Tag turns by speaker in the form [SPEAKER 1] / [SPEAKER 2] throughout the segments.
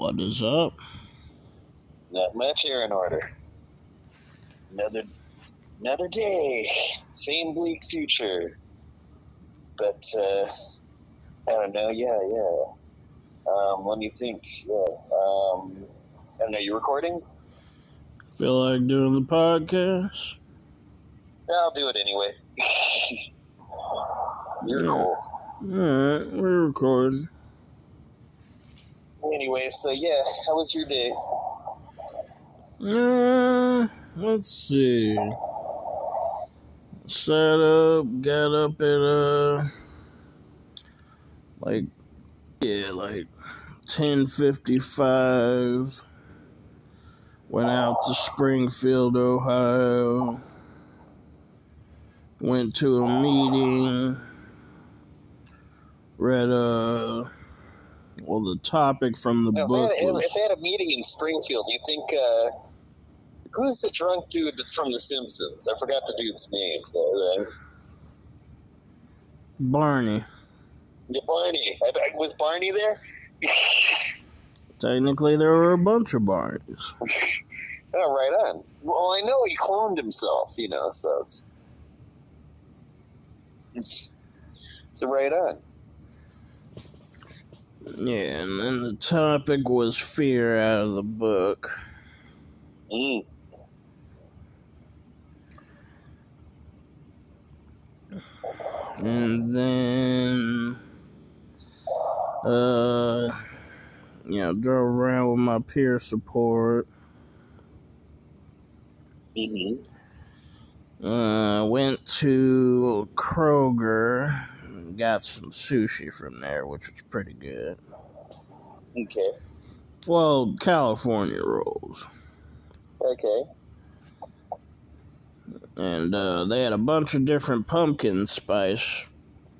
[SPEAKER 1] What is up?
[SPEAKER 2] Not much here in order. Another another day. Same bleak future. But uh I don't know, yeah, yeah. Um, let me think. Yeah. Um I don't know, you recording?
[SPEAKER 1] Feel like doing the podcast?
[SPEAKER 2] Yeah, I'll do it anyway. You're
[SPEAKER 1] Yeah.
[SPEAKER 2] cool.
[SPEAKER 1] Alright, we're recording.
[SPEAKER 2] Anyway, so yeah, how was your day?
[SPEAKER 1] Uh, let's see. Set up, got up at uh like yeah, like ten fifty five. Went out to Springfield, Ohio. Went to a meeting. Read uh well the topic from the
[SPEAKER 2] Now, if, they
[SPEAKER 1] book
[SPEAKER 2] had, if they had a meeting in Springfield, you think uh who's the drunk dude that's from The Simpsons? I forgot the dude's name. Uh,
[SPEAKER 1] Barney.
[SPEAKER 2] Yeah, Barney. I, I, was Barney there?
[SPEAKER 1] Technically there were a bunch of Barneys.
[SPEAKER 2] oh, right on. Well, I know he cloned himself, you know, so it's. it's so right on.
[SPEAKER 1] Yeah, and then the topic was fear out of the book.
[SPEAKER 2] Mm.
[SPEAKER 1] And then, uh, you know, drove around with my peer support.
[SPEAKER 2] Mm-hmm.
[SPEAKER 1] Uh, went to Kroger, got some sushi from there, which was pretty good.
[SPEAKER 2] Okay.
[SPEAKER 1] Well, California rolls.
[SPEAKER 2] Okay.
[SPEAKER 1] and uh, they had a bunch of different pumpkin spice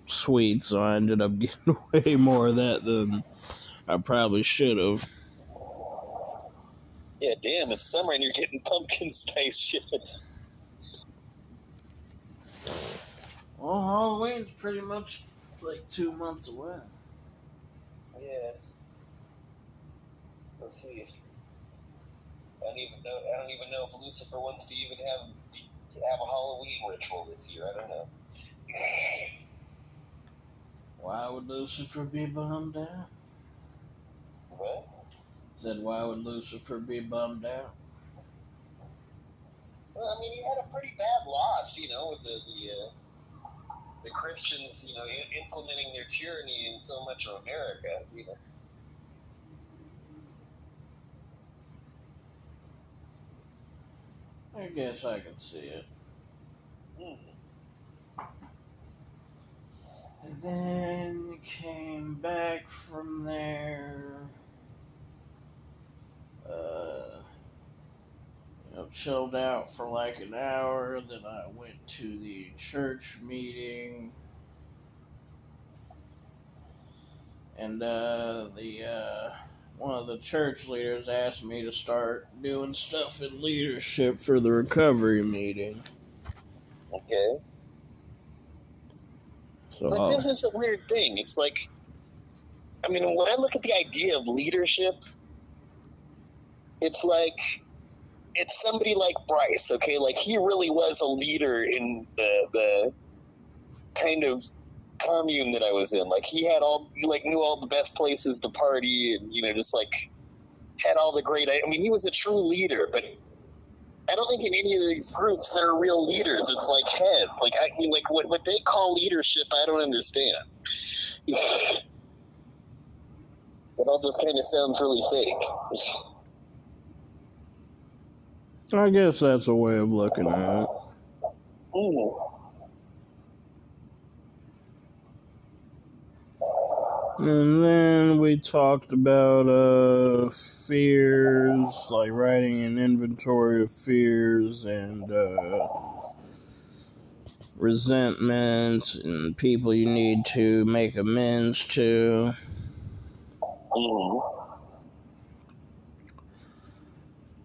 [SPEAKER 1] sweets, so I ended up getting way more of that than I probably should have.
[SPEAKER 2] Yeah, damn, it's summer and you're getting pumpkin spice shit.
[SPEAKER 1] Well, Halloween's pretty much like two months away.
[SPEAKER 2] Yeah. Let's see. I don't even know. I don't even know if Lucifer wants to even have to have a Halloween ritual this year. I don't know.
[SPEAKER 1] Why would Lucifer be bummed out?
[SPEAKER 2] What?
[SPEAKER 1] Said, why would Lucifer be bummed out?
[SPEAKER 2] Well, I mean, he had a pretty bad loss, you know, with the the, uh, the Christians, you know, i- implementing their tyranny in so much of America. You know.
[SPEAKER 1] I guess I can see it.
[SPEAKER 2] Hmm.
[SPEAKER 1] And then came back from there. Uh, know, chilled out for like an hour. Then I went to the church meeting. And uh, the uh, one of the church leaders asked me to start doing stuff in leadership for the recovery meeting.
[SPEAKER 2] Okay.
[SPEAKER 1] So
[SPEAKER 2] But this is a weird thing. It's like, I mean, when I look at the idea of leadership, it's like, it's somebody like Bryce, okay? Like, he really was a leader in the, the kind of commune that I was in. Like, he had all, he, like, knew all the best places to party and, you know, just, like, had all the great, I mean, he was a true leader, but I don't think in any of these groups there are real leaders. It's like heads. Like I mean, like what what they call leadership, I don't understand. it all just kind of sounds really fake.
[SPEAKER 1] I guess that's a way of looking at it. And then we talked about uh, fears, like writing an inventory of fears and uh, resentments and people you need to make amends to.
[SPEAKER 2] Mm.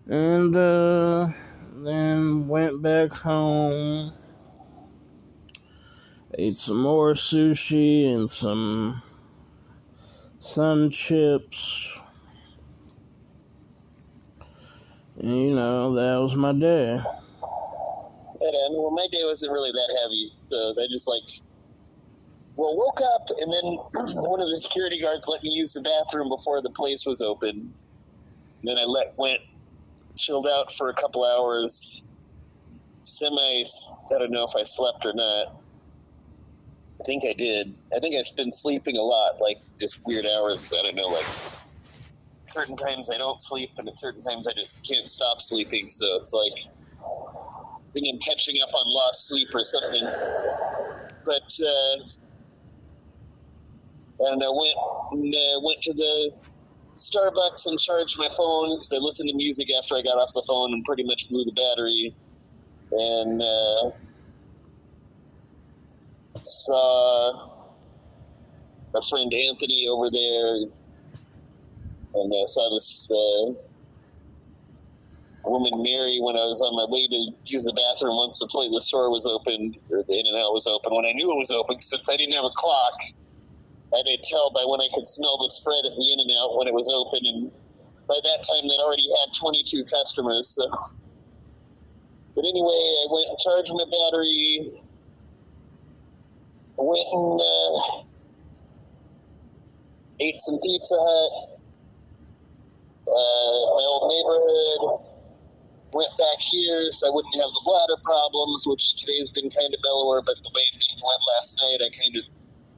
[SPEAKER 1] And uh, then went back home, ate some more sushi and some sun chips. And, you know, that was my day.
[SPEAKER 2] And well, my day wasn't really that heavy, so I just like, well, woke up and then one of the security guards let me use the bathroom before the place was open. Then I let went, chilled out for a couple hours. Semi, I don't know if I slept or not. I think I did. I think I've been sleeping a lot, like just weird hours. I don't know, like certain times I don't sleep, and at certain times I just can't stop sleeping. So it's like I think I'm catching up on lost sleep or something. But uh, and I went and, uh, went to the Starbucks and charged my phone because I listened to music after I got off the phone and pretty much blew the battery. And uh, saw my friend Anthony over there, and I saw this uh, woman Mary when I was on my way to use the bathroom once the the store was open or the In and Out was open. When I knew it was open, since I didn't have a clock, I could tell by when I could smell the spread at the In and Out when it was open, and by that time they'd already had 22 customers. So, but anyway, I went and charged my battery. I went and uh, ate some Pizza Hut. Uh, my old neighborhood. Went back here so I wouldn't have the bladder problems, which today's been kind of mellower, but the way things went last night, I kind of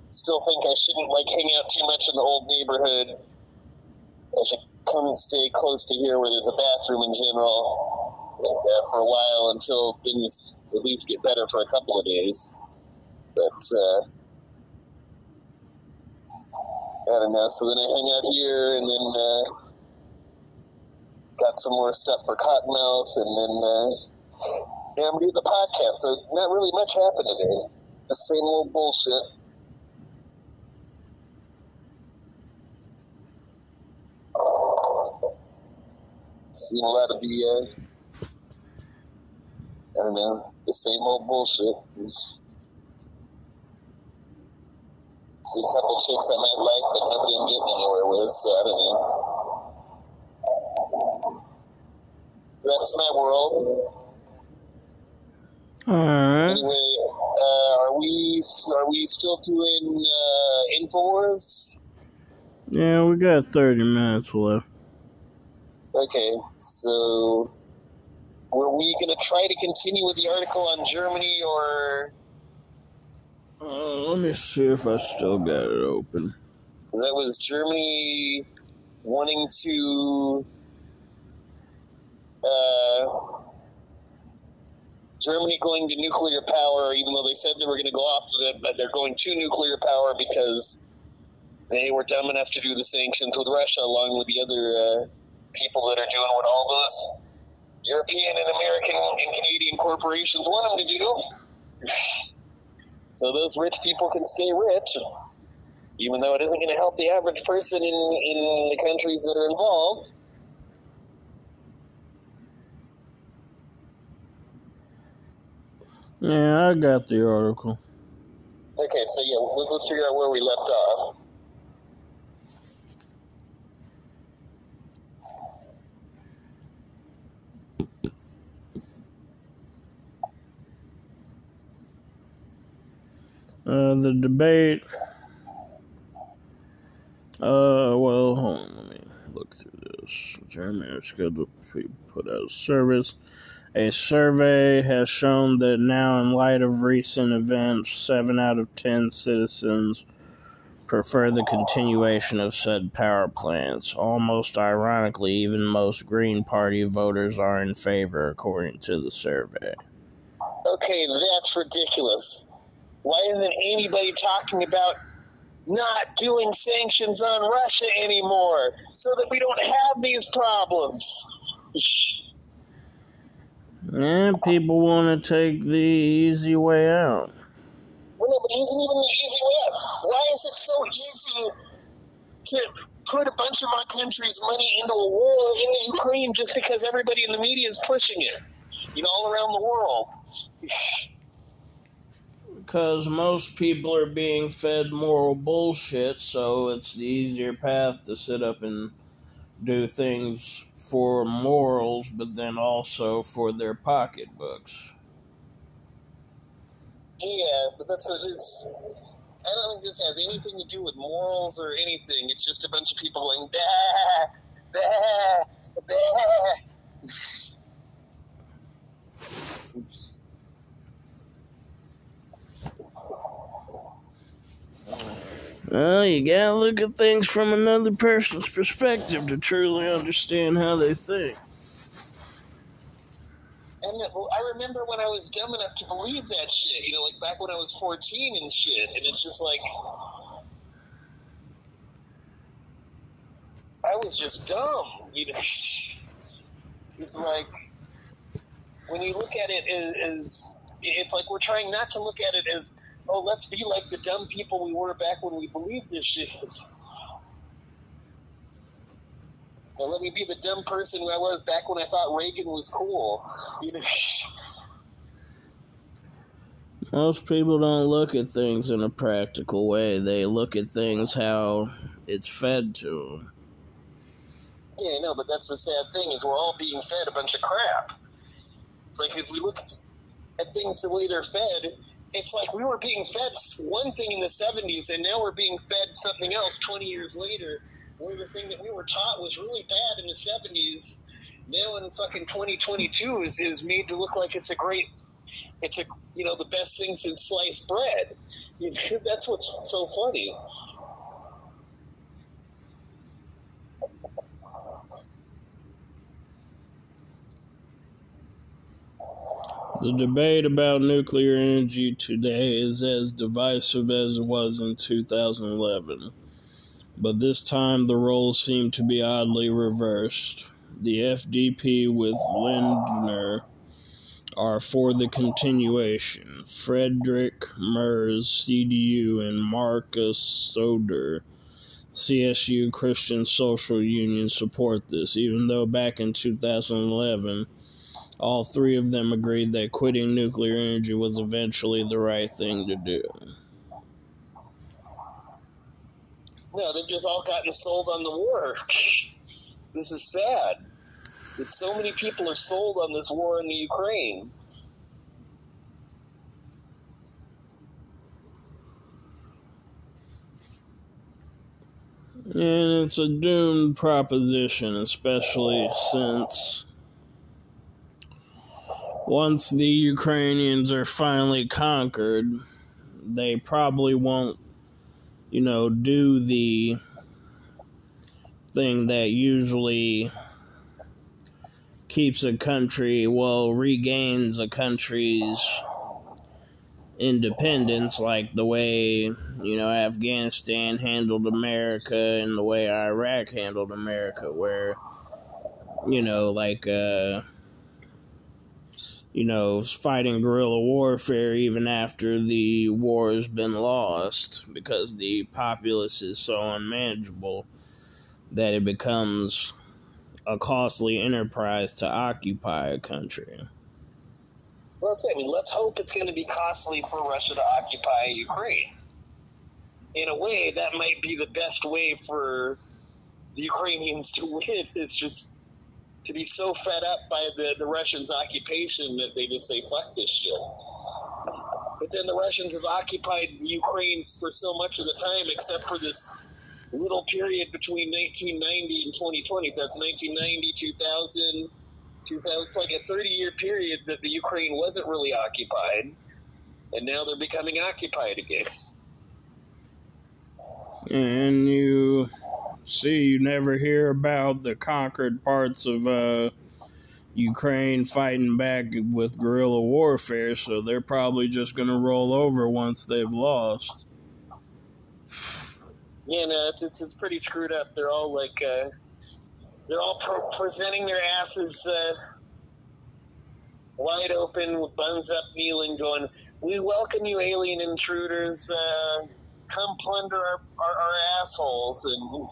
[SPEAKER 2] still think I shouldn't like hang out too much in the old neighborhood. I should come and stay close to here where there's a bathroom in general uh, for a while until things at least get better for a couple of days. But uh, I don't know. So then I hang out here and then uh, got some more stuff for Cottonmouth and then uh, yeah, I'm doing the podcast. So not really much happened today. The same old bullshit. Seen a lot of uh, don't know, the same old bullshit. It's, see a couple chicks I might like, but nobody I'm getting anywhere with, so I don't know. That's my world.
[SPEAKER 1] All right.
[SPEAKER 2] Anyway, uh, are we are we still doing uh, Infowars?
[SPEAKER 1] Yeah, we got 30 minutes left.
[SPEAKER 2] Okay, so were we going to try to continue with the article on Germany, or
[SPEAKER 1] Uh, let me see if I still got it open.
[SPEAKER 2] that was Germany wanting to? Uh, Germany going to nuclear power, even though they said they were going to go off to it, but they're going to nuclear power because they were dumb enough to do the sanctions with Russia, along with the other uh, people that are doing what all those European and American and Canadian corporations want them to do. so those rich people can stay rich, even though it isn't going to help the average person in, in the countries that are involved.
[SPEAKER 1] Yeah, I got the article.
[SPEAKER 2] Okay, so yeah, let's, let's figure out where we left off.
[SPEAKER 1] Uh, the debate. Uh, well, let me look through this. Germany are scheduled to be put out of service. A survey has shown that now, in light of recent events, seven out of ten citizens prefer the continuation of said power plants. Almost ironically, even most Green Party voters are in favor, according to the survey.
[SPEAKER 2] Okay, that's ridiculous. Why isn't anybody talking about not doing sanctions on Russia anymore so that we don't have these problems?
[SPEAKER 1] And people want to take the easy way out.
[SPEAKER 2] Well, no, but it isn't even the easy way out. Why is it so easy to put a bunch of my country's money into a war in Ukraine just because everybody in the media is pushing it? You know, all around the world.
[SPEAKER 1] Because most people are being fed moral bullshit, so it's the easier path to sit up and do things for morals, but then also for their pocketbooks.
[SPEAKER 2] Yeah, but that's what it's. I don't think this has anything to do with morals or anything. It's just a bunch of people going bah, bah, bah.
[SPEAKER 1] Well, you gotta look at things from another person's perspective to truly understand how they think.
[SPEAKER 2] And uh, I remember when I was dumb enough to believe that shit. You know, like back when I was fourteen and shit. And it's just like I was just dumb. You know, it's like when you look at it as it's like we're trying not to look at it as oh let's be like the dumb people we were back when we believed this shit. Now let me be the dumb person I was back when I thought Reagan was cool. You know.
[SPEAKER 1] Most people don't look at things in a practical way. They look at things how it's fed to them.
[SPEAKER 2] Yeah, I know, but that's the sad thing is we're all being fed a bunch of crap. It's like if we look at things the way they're fed, it's like we were being fed one thing in the 70s and now we're being fed something else 20 years later where the thing that we were taught was really bad in the 70s now in fucking 2022 is, is made to look like it's a great it's a you know the best thing since sliced bread. That's what's so funny
[SPEAKER 1] The debate about nuclear energy today is as divisive as it was in 2011, but this time the roles seem to be oddly reversed. The FDP with Lindner are for the continuation. Frederick Merz, CDU, and Markus Söder, CSU Christian Social Union, support this, even though back in 2011, all three of them agreed that quitting nuclear energy was eventually the right thing to do.
[SPEAKER 2] No, they've just all gotten sold on the war. this is sad. That so many people are sold on this war in the Ukraine.
[SPEAKER 1] And it's a doomed proposition, especially since once the Ukrainians are finally conquered, they probably won't, you know, do the thing that usually keeps a country, well, regains a country's independence, like the way, you know, Afghanistan handled America and the way Iraq handled America, where, you know, like, uh, you know, fighting guerrilla warfare even after the war has been lost because the populace is so unmanageable that it becomes a costly enterprise to occupy a country.
[SPEAKER 2] Well, I mean, let's hope it's going to be costly for Russia to occupy Ukraine. In a way, that might be the best way for the Ukrainians to win. It's just to be so fed up by the, the Russians' occupation that they just say, fuck this shit. But then the Russians have occupied Ukraine for so much of the time, except for this little period between 1990 and 2020. That's 1990, 2000, 2000. It's like a 30 year period that the Ukraine wasn't really occupied, and now they're becoming occupied again.
[SPEAKER 1] And you see, you never hear about the conquered parts of uh, Ukraine fighting back with guerrilla warfare, so they're probably just going to roll over once they've lost.
[SPEAKER 2] Yeah, no, it's, it's, it's pretty screwed up. They're all like, uh, they're all pro- presenting their asses uh, wide open, with buns up, kneeling, going, "We welcome you, alien intruders. Uh, come plunder our, our, our assholes." And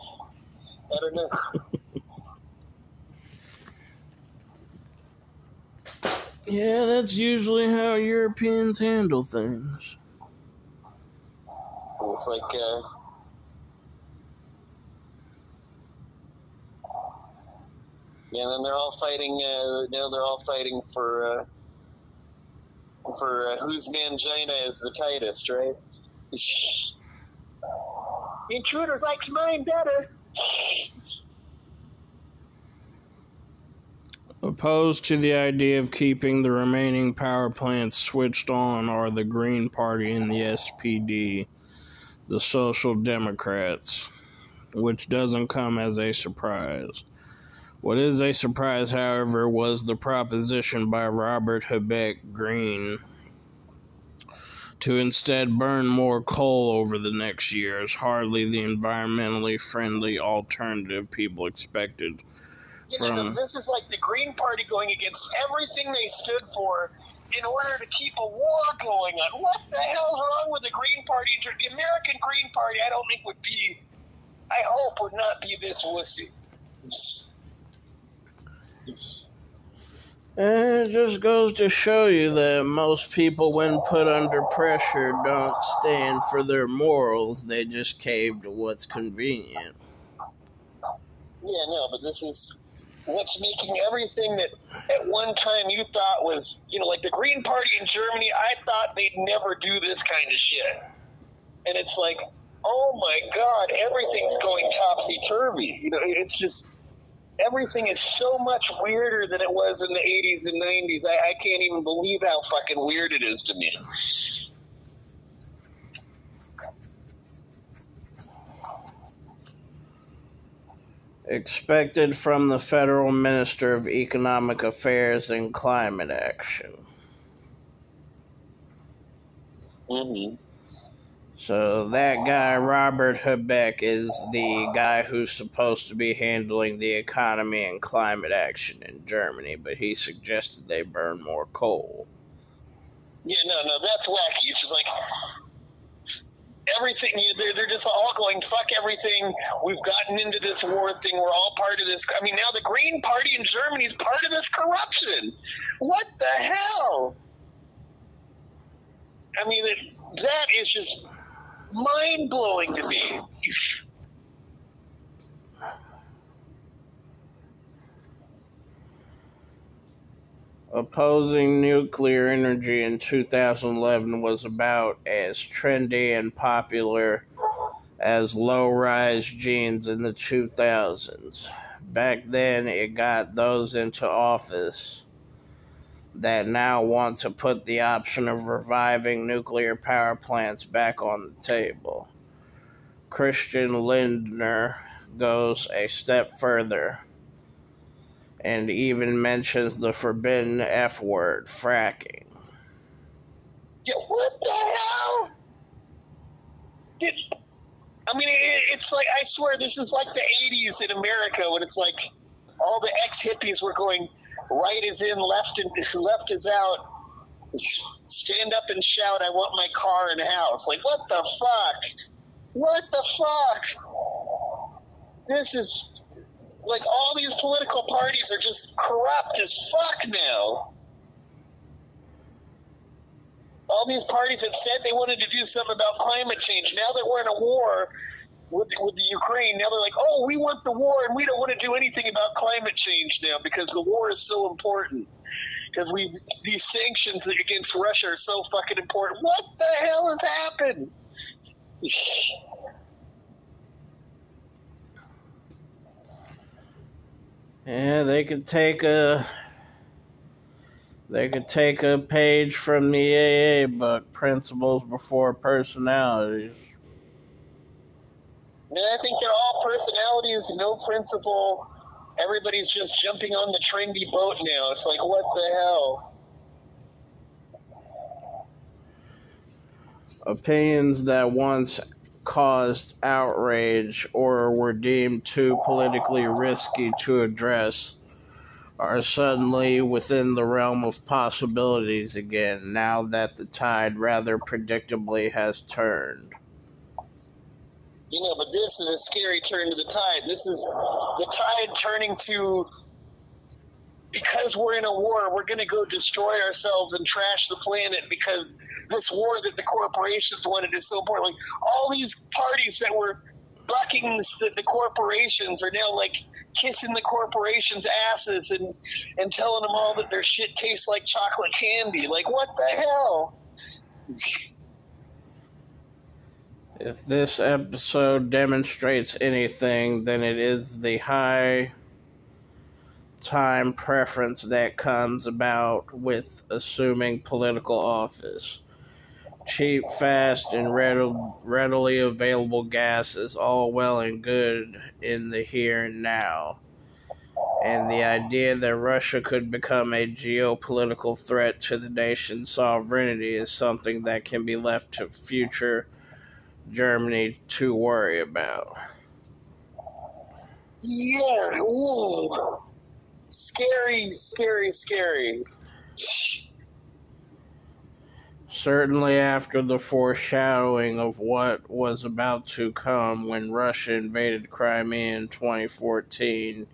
[SPEAKER 2] I don't know.
[SPEAKER 1] Yeah, that's usually how Europeans handle things.
[SPEAKER 2] It's like, uh, Yeah, and then they're all fighting. Uh, now they're all fighting for uh, for uh, whose mangina is the tightest, right? The intruder likes mine better.
[SPEAKER 1] Opposed to the idea of keeping the remaining power plants switched on are the Green Party and the SPD, the Social Democrats, which doesn't come as a surprise. What is a surprise, however, was the proposition by Robert Habeck Green to instead burn more coal over the next years, hardly the environmentally friendly alternative people expected.
[SPEAKER 2] You know,
[SPEAKER 1] From-
[SPEAKER 2] this is like the Green Party going against everything they stood for in order to keep a war going on. What the hell's wrong with the Green Party? The American Green Party, I don't think would be, I hope would not be this wussy.
[SPEAKER 1] And it just goes to show you that most people, when put under pressure, don't stand for their morals. They just cave to what's convenient.
[SPEAKER 2] Yeah, no, but this is what's making everything that at one time you thought was, you know, like the Green Party in Germany, I thought they'd never do this kind of shit. And it's like, oh my God, everything's going topsy turvy. You know, it's just, everything is so much weirder than it was in the 80s and 90s. I, I can't even believe how fucking weird it is to me.
[SPEAKER 1] Expected from the Federal Minister of Economic Affairs and Climate Action.
[SPEAKER 2] Mm-hmm.
[SPEAKER 1] So that guy, Robert Habeck, is the guy who's supposed to be handling the economy and climate action in Germany, but he suggested they burn more coal.
[SPEAKER 2] Yeah, no, no, that's wacky. It's just like everything. You, they're, they're just all going fuck everything. We've gotten into this war thing. We're all part of this. I mean, now the Green Party in Germany is part of this corruption. What the hell? I mean, it, that is just mind blowing to me.
[SPEAKER 1] Opposing nuclear energy in 2011 was about as trendy and popular as low rise jeans in the 2000s. Back then, it got those into office that now want to put the option of reviving nuclear power plants back on the table. Christian Lindner goes a step further and even mentions the forbidden F word, fracking.
[SPEAKER 2] Yeah, what the hell? I mean, it, it's like I swear this is like the '80s in America when it's like all the ex hippies were going right is in, left and left is out. Stand up and shout, "I want my car and house!" Like what the fuck? What the fuck? This is like all these political parties are just corrupt as fuck now. All these parties that said they wanted to do something about climate change, now that we're in a war with, with the Ukraine, now they're like, oh, we want the war and we don't want to do anything about climate change now because the war is so important. Because we these sanctions against Russia are so fucking important. What the hell has happened?
[SPEAKER 1] Yeah, they could take a they could take a page from the AA book, Principles Before Personalities.
[SPEAKER 2] Man, I think they're all personalities, no principle. Everybody's just jumping on the trendy boat now. It's like, what the hell?
[SPEAKER 1] Opinions that once caused outrage or were deemed too politically risky to address are suddenly within the realm of possibilities again now that the tide rather predictably has turned.
[SPEAKER 2] You know, but this is a scary turn to the tide. This is the tide turning to because we're in a war, we're going to go destroy ourselves and trash the planet because this war that the corporations wanted is so important. Like all these parties that were bucking the, the corporations are now like kissing the corporations' asses and and telling them all that their shit tastes like chocolate candy. Like what the hell?
[SPEAKER 1] If this episode demonstrates anything, then it is the high time preference that comes about with assuming political office. Cheap, fast, and readily available gas is all well and good in the here and now. And the idea that Russia could become a geopolitical threat to the nation's sovereignty is something that can be left to future Germany to worry about.
[SPEAKER 2] Yeah, ooh. Scary, scary, scary.
[SPEAKER 1] Certainly, after the foreshadowing of what was about to come when Russia invaded Crimea in 2014,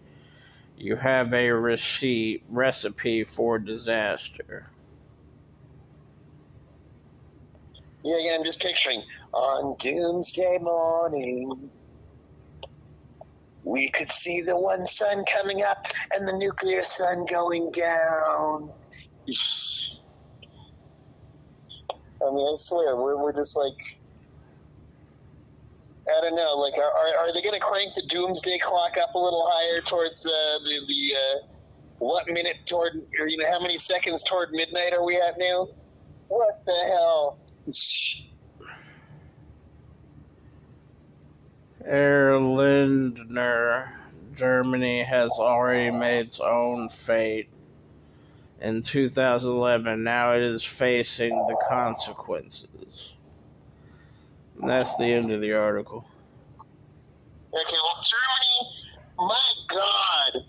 [SPEAKER 1] you have a receipt, recipe for disaster.
[SPEAKER 2] Yeah, yeah, I'm just picturing on Doomsday morning. We could see the one sun coming up and the nuclear sun going down. I mean, I swear, we're, we're just like, I don't know, like, are, are they going to crank the doomsday clock up a little higher towards uh, the, the uh, what minute toward, or, you know, how many seconds toward midnight are we at now? What the hell?
[SPEAKER 1] Herr Lindner, Germany has already made its own fate in 2011. Now it is facing the consequences. And that's the end of the article.
[SPEAKER 2] Okay, well, Germany, my God,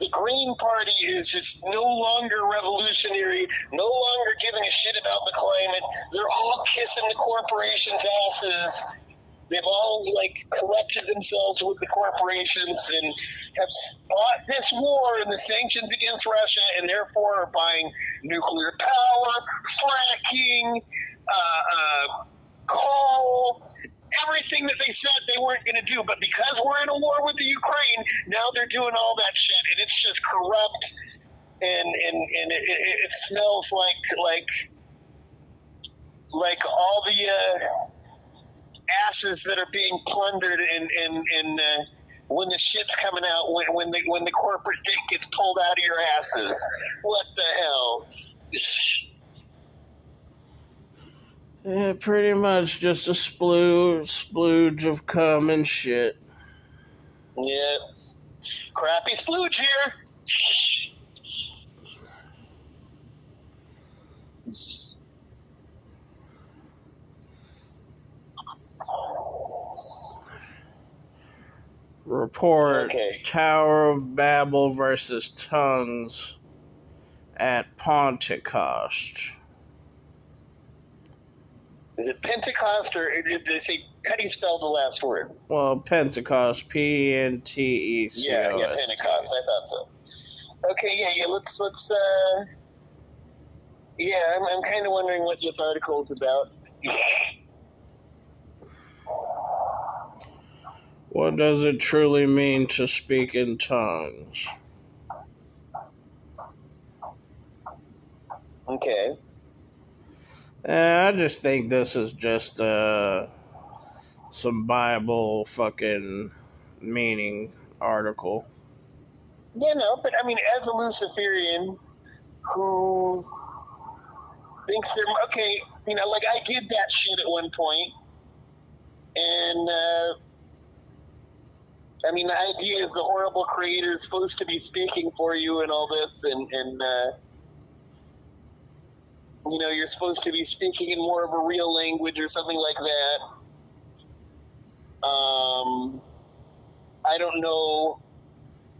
[SPEAKER 2] the Green Party is just no longer revolutionary, no longer giving a shit about the climate. They're all kissing the corporations' asses They've all like collected themselves with the corporations and have bought this war and the sanctions against Russia, and therefore are buying nuclear power, fracking, uh, uh, coal, everything that they said they weren't going to do. But because we're in a war with the Ukraine, now they're doing all that shit, and it's just corrupt, and and and it, it, it smells like like like all the. Uh, asses that are being plundered and and and uh, when the shit's coming out when when the when the corporate dick gets pulled out of your asses. What the hell?
[SPEAKER 1] Yeah, pretty much just a splooge, splooge of cum and shit.
[SPEAKER 2] Yeah. Crappy splooge here.
[SPEAKER 1] Report okay. Tower of Babel versus Tongues at Pentecost.
[SPEAKER 2] Is it Pentecost or did they say how do you spell the last word?
[SPEAKER 1] Well, Pentecost, P N T E C
[SPEAKER 2] O S. Yeah, yeah, Pentecost. I thought so. Okay, yeah, yeah. Let's let's. uh Yeah, I'm, I'm kind of wondering what this article is about.
[SPEAKER 1] What does it truly mean to speak in tongues?
[SPEAKER 2] Okay.
[SPEAKER 1] Uh, I just think this is just uh, some Bible fucking meaning article.
[SPEAKER 2] Yeah, no, but I mean, as a Luciferian who thinks they're okay, you know, like I did that shit at one point, and uh, I mean, the idea is the horrible creator is supposed to be speaking for you and all this, and and uh, you know, you're supposed to be speaking in more of a real language or something like that. Um, I don't know.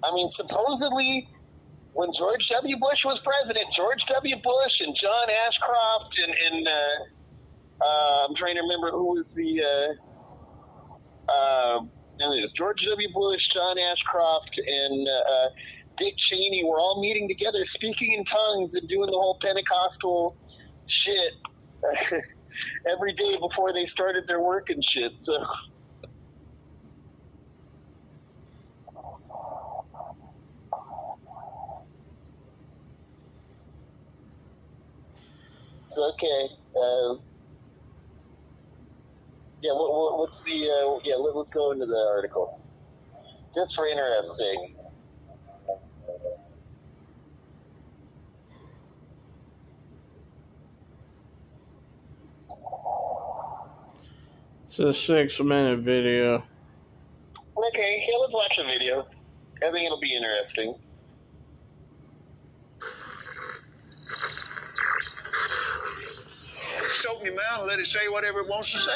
[SPEAKER 2] I mean, supposedly, when George W. Bush was president, George W. Bush and John Ashcroft and, and uh, uh, I'm trying to remember who was the uh, uh it is. George W. Bush, John Ashcroft, and uh, uh, Dick Cheney were all meeting together, speaking in tongues and doing the whole Pentecostal shit every day before they started their work and shit. So. Okay. Uh, yeah, what, what, what's the, uh, yeah, let, us go into the article. Just for interest's sake.
[SPEAKER 1] It's a six minute video.
[SPEAKER 2] Okay, yeah, let's watch a video. I think it'll be interesting.
[SPEAKER 3] Soak me, man. Let it say whatever it wants to say.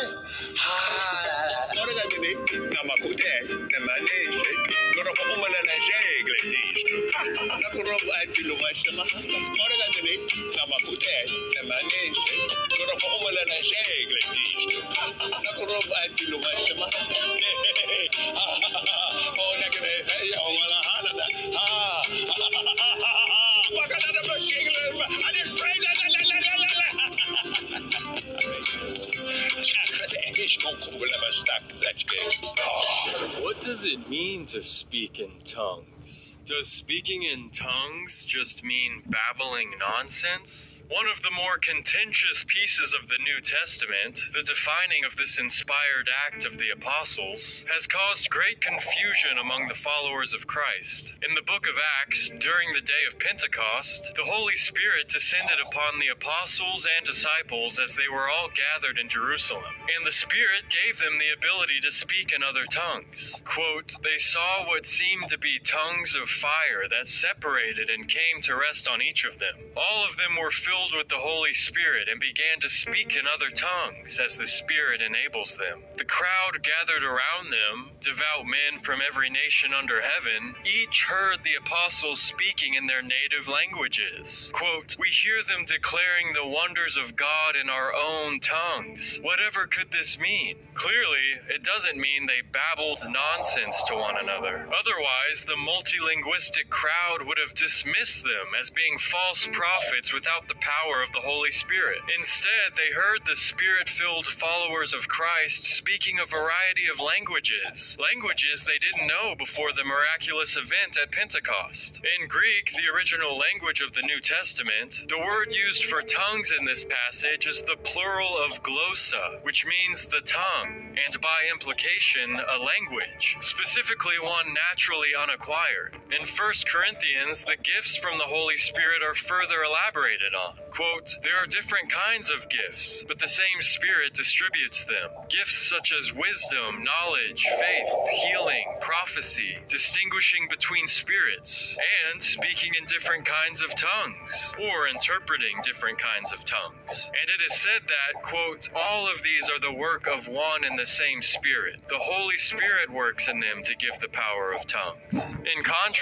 [SPEAKER 4] What does it mean to speak in tongues? Does speaking in tongues just mean babbling nonsense? One of the more contentious pieces of the New Testament, the defining of this inspired act of the apostles, has caused great confusion among the followers of Christ. In the book of Acts, during the day of Pentecost, the Holy Spirit descended upon the apostles and disciples as they were all gathered in Jerusalem, and the Spirit gave them the ability to speak in other tongues. Quote, They saw what seemed to be tongues of fire that separated and came to rest on each of them. All of them were filled with the Holy Spirit and began to speak in other tongues as the Spirit enables them. The crowd gathered around them, devout men from every nation under heaven, each heard the apostles speaking in their native languages. Quote, We hear them declaring the wonders of God in our own tongues. Whatever could this mean? Clearly, it doesn't mean they babbled nonsense to one another. Otherwise, the multilinguistic crowd would have dismissed them as being false prophets without the power of the Holy Spirit. Instead, they heard the Spirit filled followers of Christ speaking a variety of languages, languages they didn't know before the miraculous event at Pentecost. In Greek, the original language of the New Testament, the word used for tongues in this passage is the plural of glossa, which means the tongue, and by implication, a language, specifically one naturally unacquired. In 1 Corinthians, the gifts from the Holy Spirit are further elaborated on. Quote, There are different kinds of gifts, but the same Spirit distributes them. Gifts such as wisdom, knowledge, faith, healing, prophecy, distinguishing between spirits, and speaking in different kinds of tongues, or interpreting different kinds of tongues. And it is said that, quote, All of these are the work of one and the same Spirit. The Holy Spirit works in them to give the power of tongues. In contrast,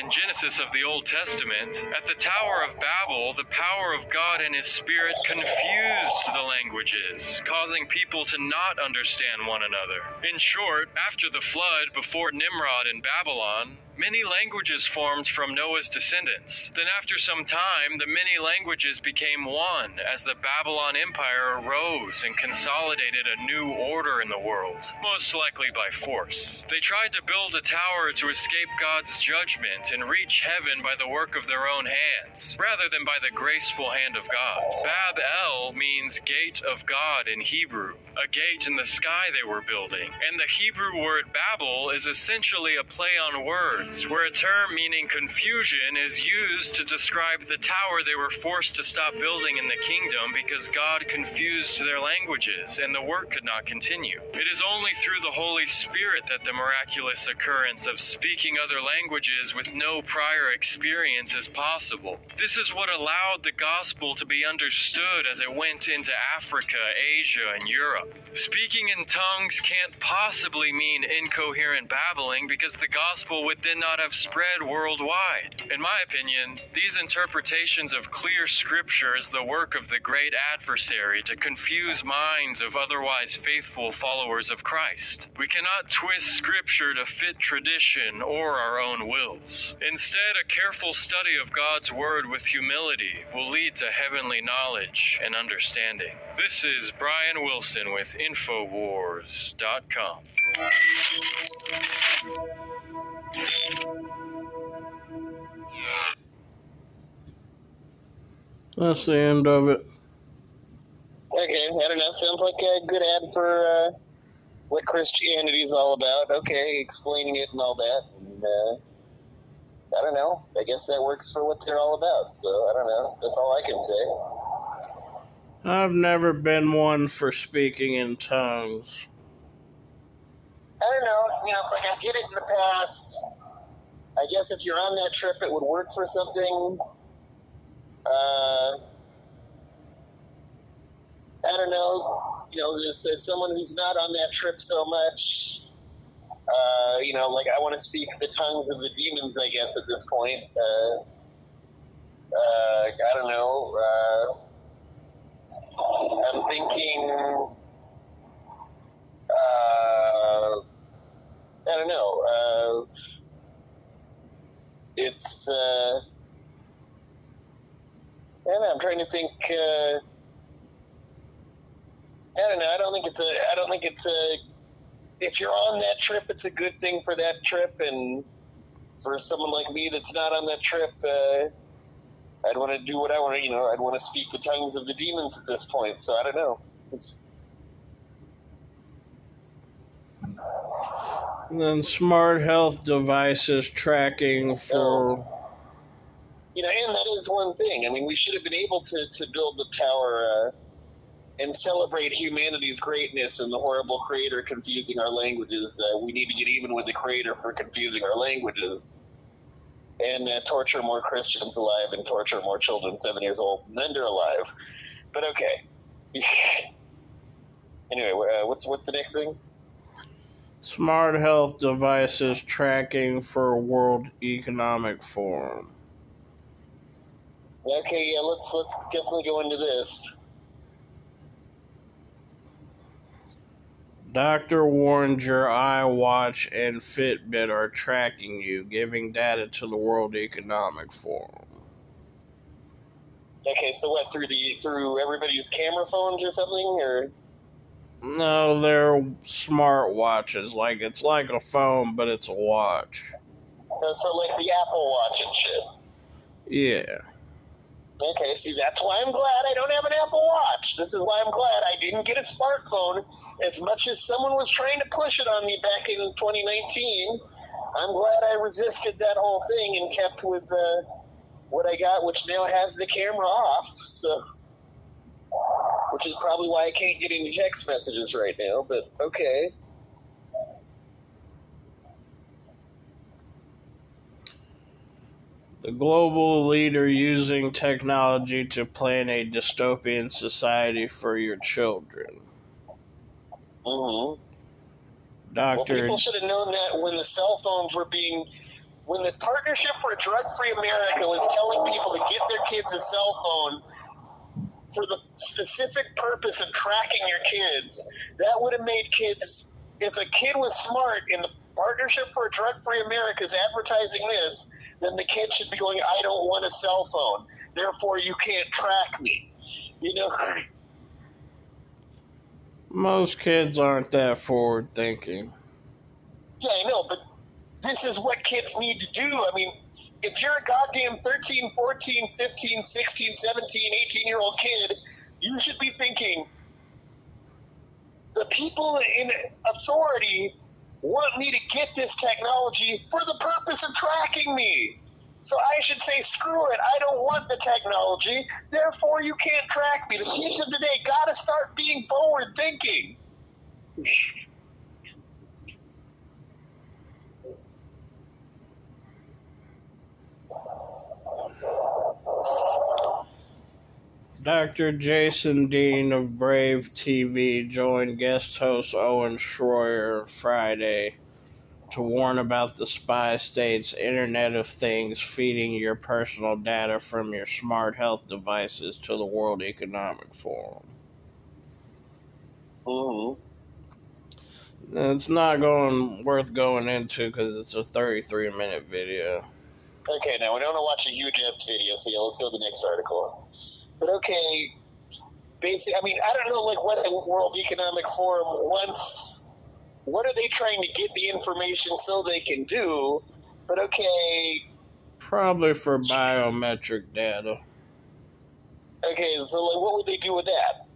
[SPEAKER 4] in Genesis of the Old Testament, at the Tower of Babel, the power of God and His Spirit confused the languages, causing people to not understand one another. In short, after the flood, before Nimrod in Babylon, Many languages formed from Noah's descendants. Then, after some time, the many languages became one as the Babylon Empire arose and consolidated a new order in the world, most likely by force. They tried to build a tower to escape God's judgment and reach heaven by the work of their own hands, rather than by the graceful hand of God. Bab El means gate of God in Hebrew, a gate in the sky they were building, and the Hebrew word Babel is essentially a play on words where a term meaning confusion is used to describe the tower they were forced to stop building in the kingdom because God confused their languages and the work could not continue. It is only through the Holy Spirit that the miraculous occurrence of speaking other languages with no prior experience is possible. This is what allowed the gospel to be understood as it went into Africa, Asia, and Europe. Speaking in tongues can't possibly mean incoherent babbling because the gospel would then not have spread worldwide. In my opinion, these interpretations of clear scripture is the work of the great adversary to confuse minds of otherwise faithful followers of Christ. We cannot twist scripture to fit tradition or our own wills. Instead, a careful study of God's word with humility will lead to heavenly knowledge and understanding. This is Brian Wilson with Infowars.com.
[SPEAKER 1] That's the end of it. Okay, I don't know.
[SPEAKER 2] Sounds like a good ad for uh, what Christianity is all about. Okay, explaining it and all that. And, uh, I don't know. I guess that works for what they're all about. So I don't know. That's all I can say.
[SPEAKER 1] I've never been one for speaking in tongues.
[SPEAKER 2] I don't know. You know, it's like I get it in the past. I guess if you're on that trip, it would work for something. Uh, I don't know. You know, as, as someone who's not on that trip so much, uh, you know, like I want to speak the tongues of the demons. I guess at this point, uh, uh, I don't know. Uh, I'm thinking. Uh, I don't know. Uh, it's. Uh, I don't know, I'm trying to think. Uh, I don't know. I don't think it's a. I don't think it's a. If you're on that trip, it's a good thing for that trip, and for someone like me that's not on that trip, uh, I'd want to do what I want to. You know, I'd want to speak the tongues of the demons at this point. So I don't know. It's,
[SPEAKER 1] And then smart health devices tracking for.
[SPEAKER 2] you know, and that is one thing. I mean, we should have been able to, to build the tower uh, and celebrate humanity's greatness and the horrible creator confusing our languages. Uh, we need to get even with the creator for confusing our languages and uh, torture more Christians alive and torture more children seven years old and under alive. But okay. anyway, uh, what's what's the next thing?
[SPEAKER 1] Smart health devices tracking for World Economic Forum.
[SPEAKER 2] Okay, yeah, let's let's definitely go into this.
[SPEAKER 1] Doctor warns your iWatch and Fitbit are tracking you, giving data to the World Economic Forum.
[SPEAKER 2] Okay, so what through the through everybody's camera phones or something, or
[SPEAKER 1] No, they're smart watches. Like it's like a phone, but it's a watch.
[SPEAKER 2] uh, so like the Apple Watch and shit.
[SPEAKER 1] Yeah.
[SPEAKER 2] Okay, see, that's why I'm glad I don't have an Apple Watch. This is why I'm glad I didn't get a smartphone as much as someone was trying to push it on me back in 2019. I'm glad I resisted that whole thing and kept with uh, what I got, which now has the camera off. So, which is probably why I can't get any text messages right now. But okay.
[SPEAKER 1] The global leader using technology to plan a dystopian society for your children.
[SPEAKER 2] hmm
[SPEAKER 1] Doctor, Well,
[SPEAKER 2] people should have known that when the cell phones were being, when the Partnership for a Drug-Free America was telling people to get their kids a cell phone for the specific purpose of tracking your kids, that would have made kids. If a kid was smart in the Partnership for a Drug-Free America is advertising this, then the kid should be going, "I don't want a cell phone, therefore you can't track me." You know.
[SPEAKER 1] most kids aren't that forward thinking.
[SPEAKER 2] Yeah, I know, but this is what kids need to do. I mean, if you're a goddamn 13, 14, 15, 16, 17, 18 year old kid, you should be thinking the people in authority want me to get this technology for the purpose of tracking me. So I should say, screw it, I don't want the technology, therefore you can't track me. The kids of today gotta start being forward thinking.
[SPEAKER 1] Dr. Jason Dean of Brave TV joined guest host Owen Schroyer Friday to warn about the spy state's Internet of Things feeding your personal data from your smart health devices to the World Economic Forum.
[SPEAKER 2] Mm-hmm.
[SPEAKER 1] It's not going worth going into because it's a 33 minute video.
[SPEAKER 2] Okay, now we don't want to watch a huge ass video, so yeah, let's go to the next article. But okay, basic. I mean, I don't know, like what the World Economic Forum wants. What are they trying to get the information so they can do? But okay,
[SPEAKER 1] Probably for biometric data.
[SPEAKER 2] okay. So like, what would they do with that?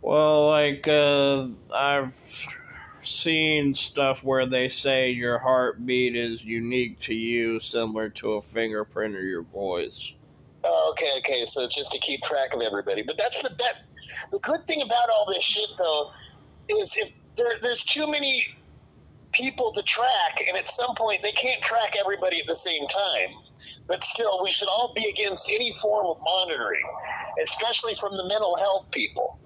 [SPEAKER 1] Well, like uh, I've seen stuff where they say your heartbeat is unique to you, similar to a fingerprint or your voice.
[SPEAKER 2] Oh, okay, okay. So it's just to keep track of everybody. But that's the bet. The good thing about all this shit, though, is if there, there's too many people to track, and at some point they can't track everybody at the same time. But still, we should all be against any form of monitoring, especially from the mental health people.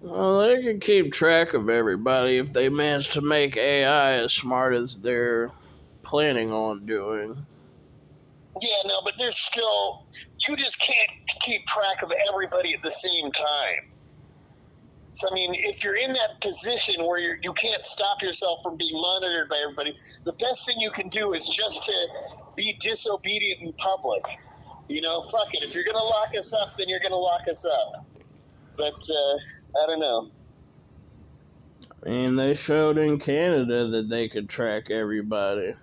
[SPEAKER 1] Well, they can keep track of everybody if they manage to make AI as smart as they're planning on doing.
[SPEAKER 2] Yeah, no, but there's still you just can't keep track of everybody at the same time. So I mean, if you're in that position where you're, you can't stop yourself from being monitored by everybody, the best thing you can do is just to be disobedient in public. You know, fuck it. If you're gonna lock us up, then you're gonna lock us up. But uh, I don't know.
[SPEAKER 1] And they showed in Canada that they could track everybody.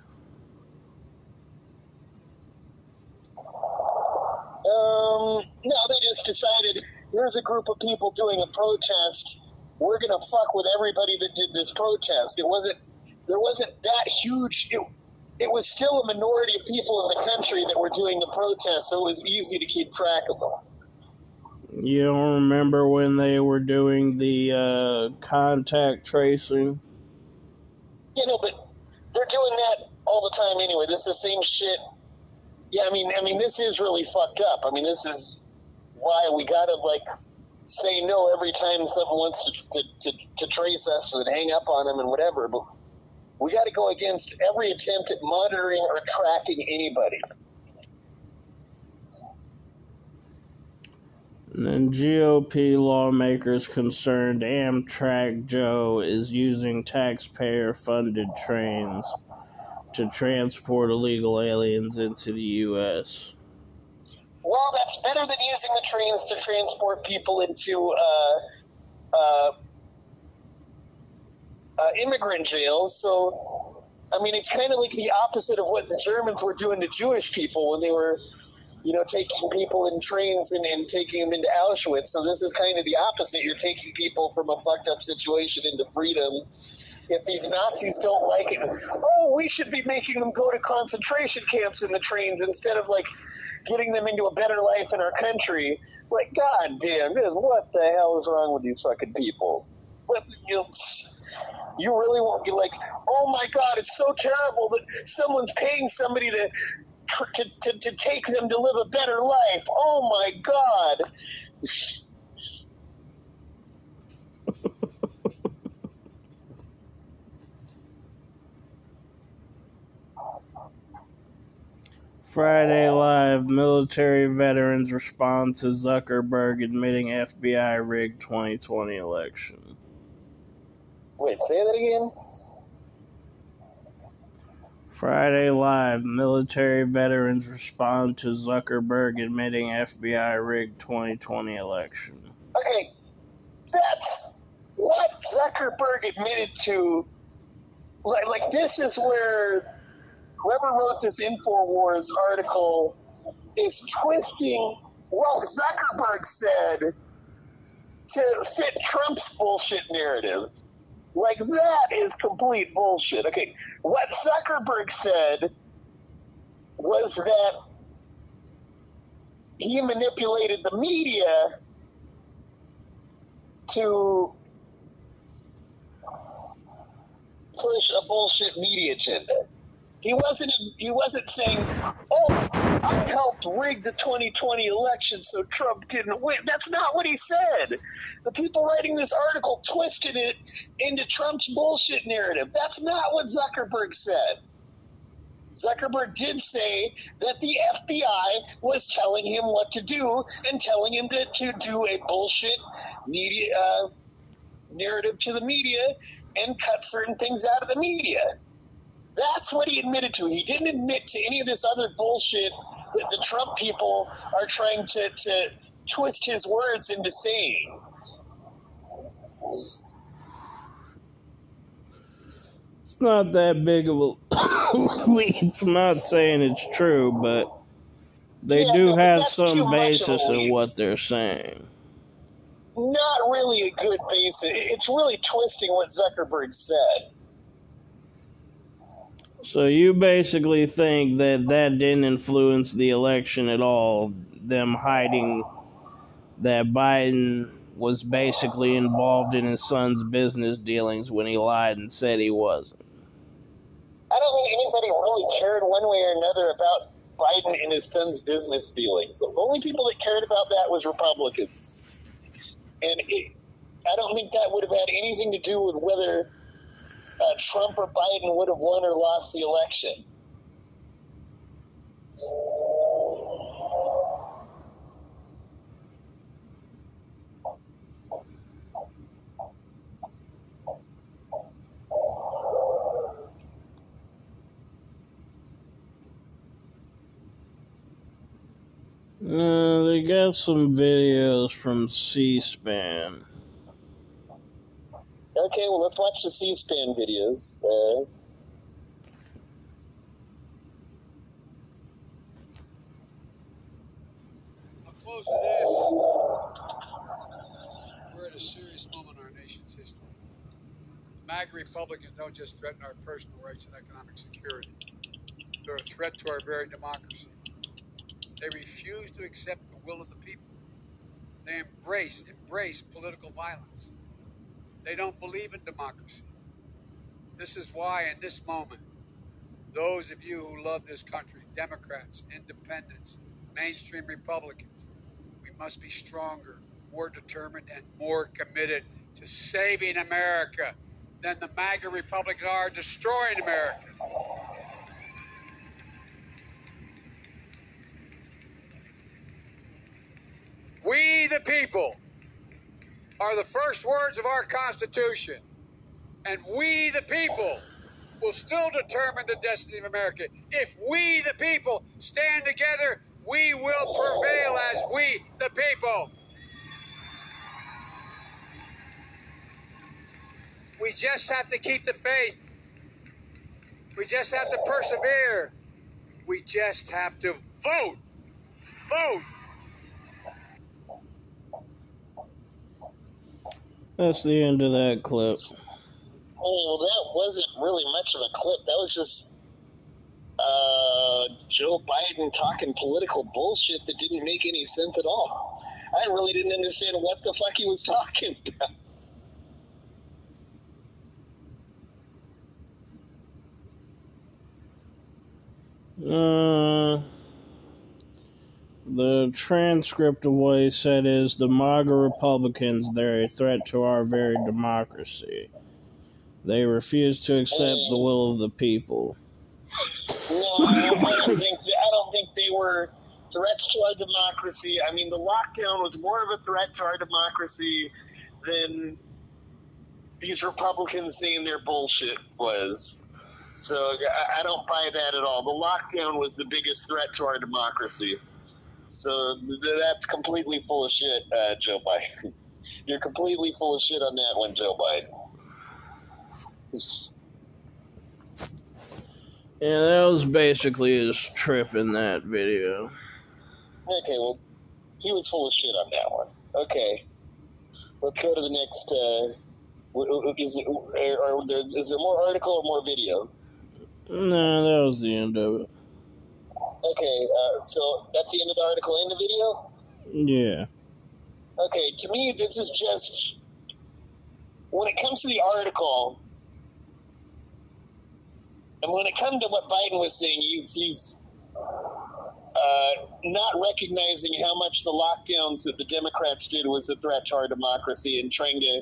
[SPEAKER 2] Um, no, they just decided here's a group of people doing a protest. We're gonna fuck with everybody that did this protest. It wasn't there wasn't that huge. It, it was still a minority of people in the country that were doing the protest, so it was easy to keep track of them.
[SPEAKER 1] You don't remember when they were doing the uh, contact tracing?
[SPEAKER 2] You know, but they're doing that all the time anyway. This is the same shit. Yeah, I mean, I mean, this is really fucked up. I mean, this is why we gotta like say no every time someone wants to to, to, to trace us and hang up on them and whatever. But we got to go against every attempt at monitoring or tracking anybody.
[SPEAKER 1] And then GOP lawmakers concerned Amtrak Joe is using taxpayer funded trains to transport illegal aliens into the U.S.
[SPEAKER 2] Well, that's better than using the trains to transport people into uh, uh, uh, immigrant jails. So, I mean, it's kind of like the opposite of what the Germans were doing to Jewish people when they were, you know, taking people in trains and, and taking them into Auschwitz. So this is kind of the opposite. You're taking people from a fucked up situation into freedom. If these Nazis don't like it, oh, we should be making them go to concentration camps in the trains instead of like getting them into a better life in our country. Like, god damn, what the hell is wrong with these fucking people? You, know, you really won't be like, oh my god, it's so terrible that someone's paying somebody to to, to, to take them to live a better life. Oh my god.
[SPEAKER 1] Friday Live military veterans respond to Zuckerberg admitting FBI rigged 2020 election.
[SPEAKER 2] Wait, say that again?
[SPEAKER 1] Friday Live military veterans respond to Zuckerberg admitting FBI rigged 2020 election.
[SPEAKER 2] Okay, that's what Zuckerberg admitted to. Like, like this is where whoever wrote this InfoWars article is twisting what Zuckerberg said to fit Trump's bullshit narrative. Like that is complete bullshit. Okay, what Zuckerberg said was that he manipulated the media to push a bullshit media agenda. He wasn't he wasn't saying, "Oh, I helped rig the 2020 election so Trump didn't win." That's not what he said. The people writing this article twisted it into Trump's bullshit narrative. That's not what Zuckerberg said. Zuckerberg did say that the FBI was telling him what to do and telling him to, to do a bullshit media uh, narrative to the media and cut certain things out of the media. That's what he admitted to. He didn't admit to any of this other bullshit that the Trump people are trying to, to twist his words into saying.
[SPEAKER 1] It's not that big of a leap. I'm not saying it's true, but they
[SPEAKER 2] Yeah,
[SPEAKER 1] do
[SPEAKER 2] no,
[SPEAKER 1] have some
[SPEAKER 2] of
[SPEAKER 1] basis in what they're saying.
[SPEAKER 2] not really a good basis. It's really twisting what Zuckerberg said.
[SPEAKER 1] So you basically think that that didn't influence the election at all? Them hiding that Biden was basically involved in his son's business dealings when he lied and said he wasn't.
[SPEAKER 2] I don't think anybody really cared one way or another about Biden and his son's business dealings. The only people that cared about that was Republicans. And it, I don't think that would have had anything to do with whether uh, Trump or Biden would have won or lost the election.
[SPEAKER 1] Uh, they got some videos from C-SPAN.
[SPEAKER 2] Okay, well, let's watch the C-SPAN videos. Uh,
[SPEAKER 5] I'll close with this. We're at a serious moment in our nation's history. MAGA Republicans don't just threaten our personal rights and economic security, they're a threat to our very democracy. They refuse to accept the will of the people. They embrace, embrace political violence. They don't believe in democracy. This is why, in this moment, those of you who love this country, Democrats, independents, mainstream Republicans, we must be stronger, more determined, and more committed to saving America than the MAGA Republicans are destroying America. We, the people, are the first words of our Constitution. And we, the people, will still determine the destiny of America. If we, the people, stand together, we will prevail as we, the people. We just have to keep the faith. We just have to persevere. We just have to vote. Vote.
[SPEAKER 1] That's the end of that clip.
[SPEAKER 2] oh, well, that wasn't really much of a clip. That was just uh, Joe Biden talking political bullshit that didn't make any sense at all. I really didn't understand what the fuck he was talking about.
[SPEAKER 1] Uh, the transcript of what he said is the MAGA Republicans, they're a threat to our very democracy. They refuse to accept the will of the people.
[SPEAKER 2] No, I don't think I don't think they were threats to our democracy. I mean, the lockdown was more of a threat to our democracy than these Republicans saying their bullshit was. So I, I don't buy that at all. The lockdown was the biggest threat to our democracy. So that's completely full of shit, uh, Joe Biden. You're completely full of shit on that one, Joe Biden.
[SPEAKER 1] Yeah, that was basically his trip in that video.
[SPEAKER 2] Okay, well, he was full of shit on that one. Okay, let's go to the next. Uh, is it? Are, are there, is there more article or more video?
[SPEAKER 1] No, that was the end of it.
[SPEAKER 2] Okay, uh, so that's the end of the article and the video.
[SPEAKER 1] Yeah.
[SPEAKER 2] Okay, to me, this is just when it comes to the article, and when it comes to what Biden was saying, he's he's uh, not recognizing how much the lockdowns that the Democrats did was a threat to our democracy and trying to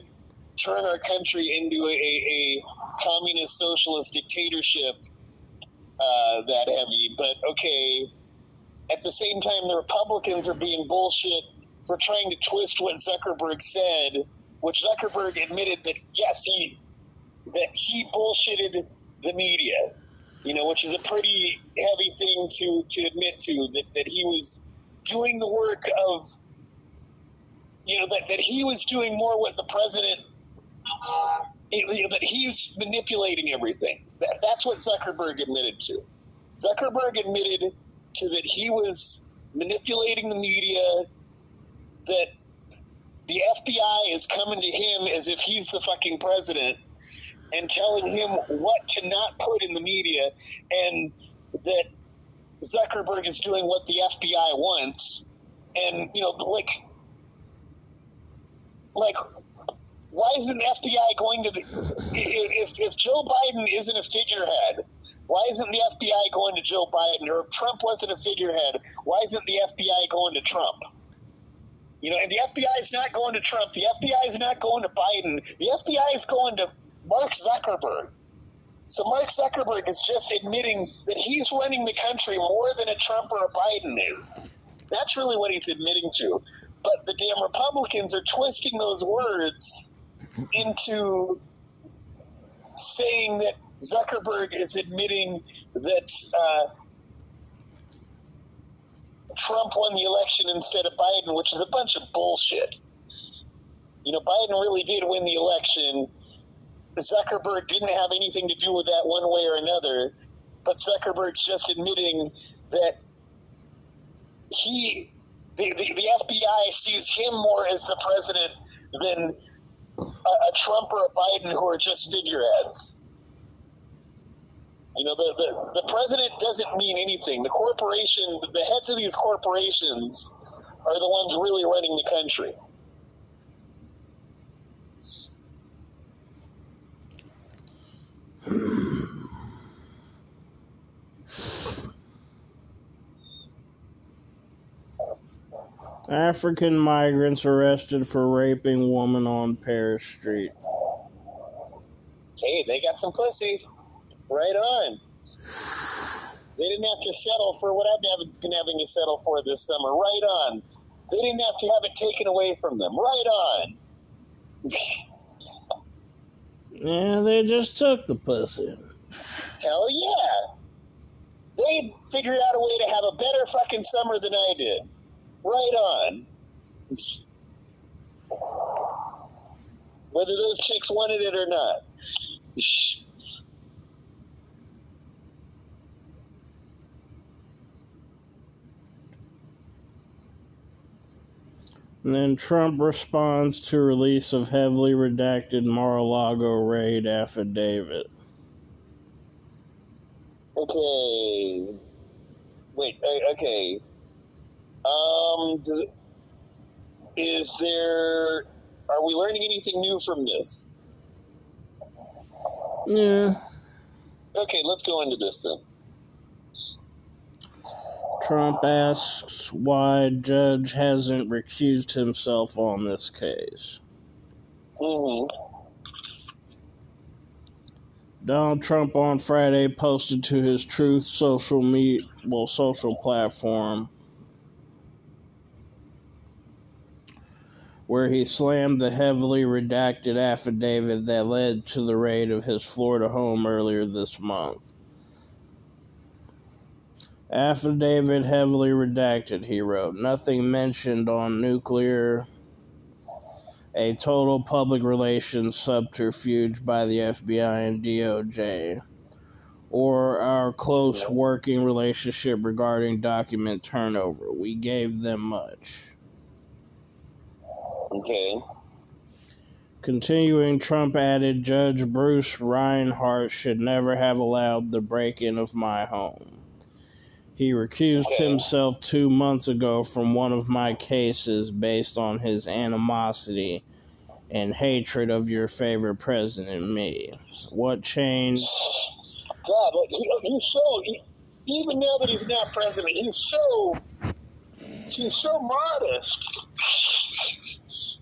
[SPEAKER 2] turn our country into a, a communist socialist dictatorship uh, that heavy. But okay, at the same time, the Republicans are being bullshit for trying to twist what Zuckerberg said, which Zuckerberg admitted that yes, he that he bullshitted the media. You know, which is a pretty heavy thing to to admit to that that he was doing the work of you know that, that he was doing more what the president that he's manipulating everything. That, that's what Zuckerberg admitted to. Zuckerberg admitted to that he was manipulating the media, that the FBI is coming to him as if he's the fucking president and telling him what to not put in the media and that Zuckerberg is doing what the FBI wants. And, you know, like, like, why isn't the FBI going to the, if, if Joe Biden isn't a figurehead, why isn't the FBI going to Joe Biden? Or if Trump wasn't a figurehead, why isn't the FBI going to Trump? You know, and the FBI is not going to Trump. The FBI is not going to Biden. The FBI is going to Mark Zuckerberg. So Mark Zuckerberg is just admitting that he's running the country more than a Trump or a Biden is. That's really what he's admitting to. But the damn Republicans are twisting those words into saying that Zuckerberg is admitting that uh, Trump won the election instead of Biden, which is a bunch of bullshit. You know, Biden really did win the election. Zuckerberg didn't have anything to do with that one way or another, but Zuckerberg's just admitting that he, the, the, the FBI sees him more as the president than a, a Trump or a Biden who are just figureheads. You know, the, the, the president doesn't mean anything. The corporation, the heads of these corporations are the ones really running the country.
[SPEAKER 1] African migrants arrested for raping woman on Paris Street.
[SPEAKER 2] Hey, they got some pussy. Right on. They didn't have to settle for what I've been having to settle for this summer. Right on. They didn't have to have it taken away from them. Right on.
[SPEAKER 1] Yeah, they just took the pussy.
[SPEAKER 2] Hell yeah. They figured out a way to have a better fucking summer than I did. Right on. Whether those chicks wanted it or not.
[SPEAKER 1] And then Trump responds to release of heavily redacted Mar-a-Lago raid affidavit.
[SPEAKER 2] Okay. Wait, uh, okay. Um, is there. Are we learning anything new from this?
[SPEAKER 1] Yeah.
[SPEAKER 2] Okay, let's go into this then.
[SPEAKER 1] Trump asks why judge hasn't recused himself on this case.
[SPEAKER 2] hmm
[SPEAKER 1] Donald Trump on Friday posted to his Truth social meet well social platform where he slammed the heavily redacted affidavit that led to the raid of his Florida home earlier this month. Affidavit heavily redacted, he wrote. Nothing mentioned on nuclear, a total public relations subterfuge by the FBI and DOJ, or our close working relationship regarding document turnover. We gave them much.
[SPEAKER 2] Okay.
[SPEAKER 1] Continuing, Trump added Judge Bruce Reinhart should never have allowed the break in of my home. He recused
[SPEAKER 2] Okay.
[SPEAKER 1] himself two months ago from one of my cases based on his animosity and hatred of your favorite president, me. What changed?
[SPEAKER 2] God, he, he's so. He, even now that he's not president, he's so. He's so modest.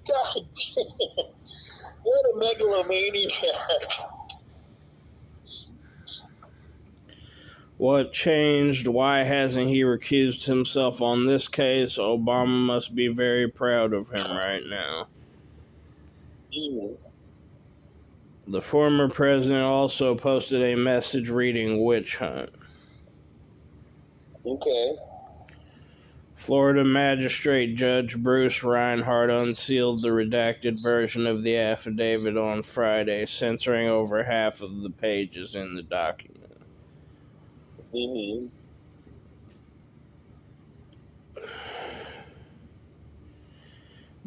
[SPEAKER 2] God damn. What a megalomaniac.
[SPEAKER 1] What changed? Why hasn't he recused himself on this case? Obama must be very proud of him right now.
[SPEAKER 2] Mm.
[SPEAKER 1] The former president also posted a message reading Witch Hunt.
[SPEAKER 2] Okay.
[SPEAKER 1] Florida Magistrate Judge Bruce Reinhart unsealed the redacted version of the affidavit on Friday, censoring over half of the pages in the document.
[SPEAKER 2] hmm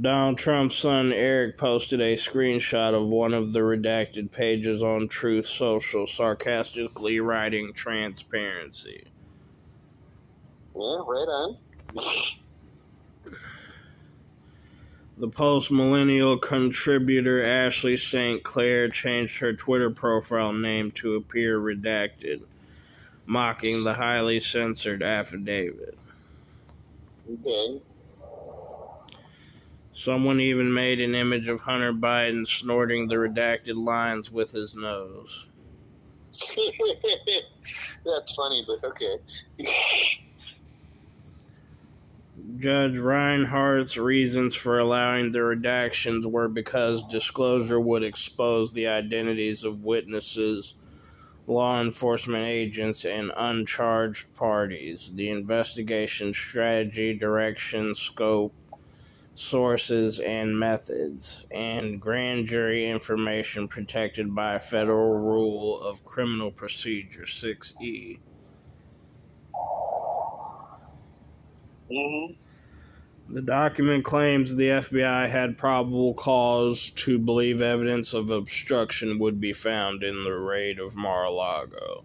[SPEAKER 1] Donald Trump's son Eric posted a screenshot of one of the redacted pages on Truth Social, sarcastically writing transparency.
[SPEAKER 2] Yeah, right on.
[SPEAKER 1] The post millennial contributor Ashley St. Clair changed her Twitter profile name to appear redacted, mocking the highly censored affidavit.
[SPEAKER 2] Okay.
[SPEAKER 1] Someone even made an image of Hunter Biden snorting the redacted lines with his nose.
[SPEAKER 2] That's funny, but okay.
[SPEAKER 1] Judge Reinhart's reasons for allowing the redactions were because disclosure would expose the identities of witnesses, law enforcement agents, and uncharged parties, the investigation strategy, direction, scope, sources, and methods, and grand jury information protected by Federal Rule of Criminal Procedure 6E.
[SPEAKER 2] Hmm
[SPEAKER 1] The document claims the FBI had probable cause to believe evidence of obstruction would be found in the raid of Mar a Lago.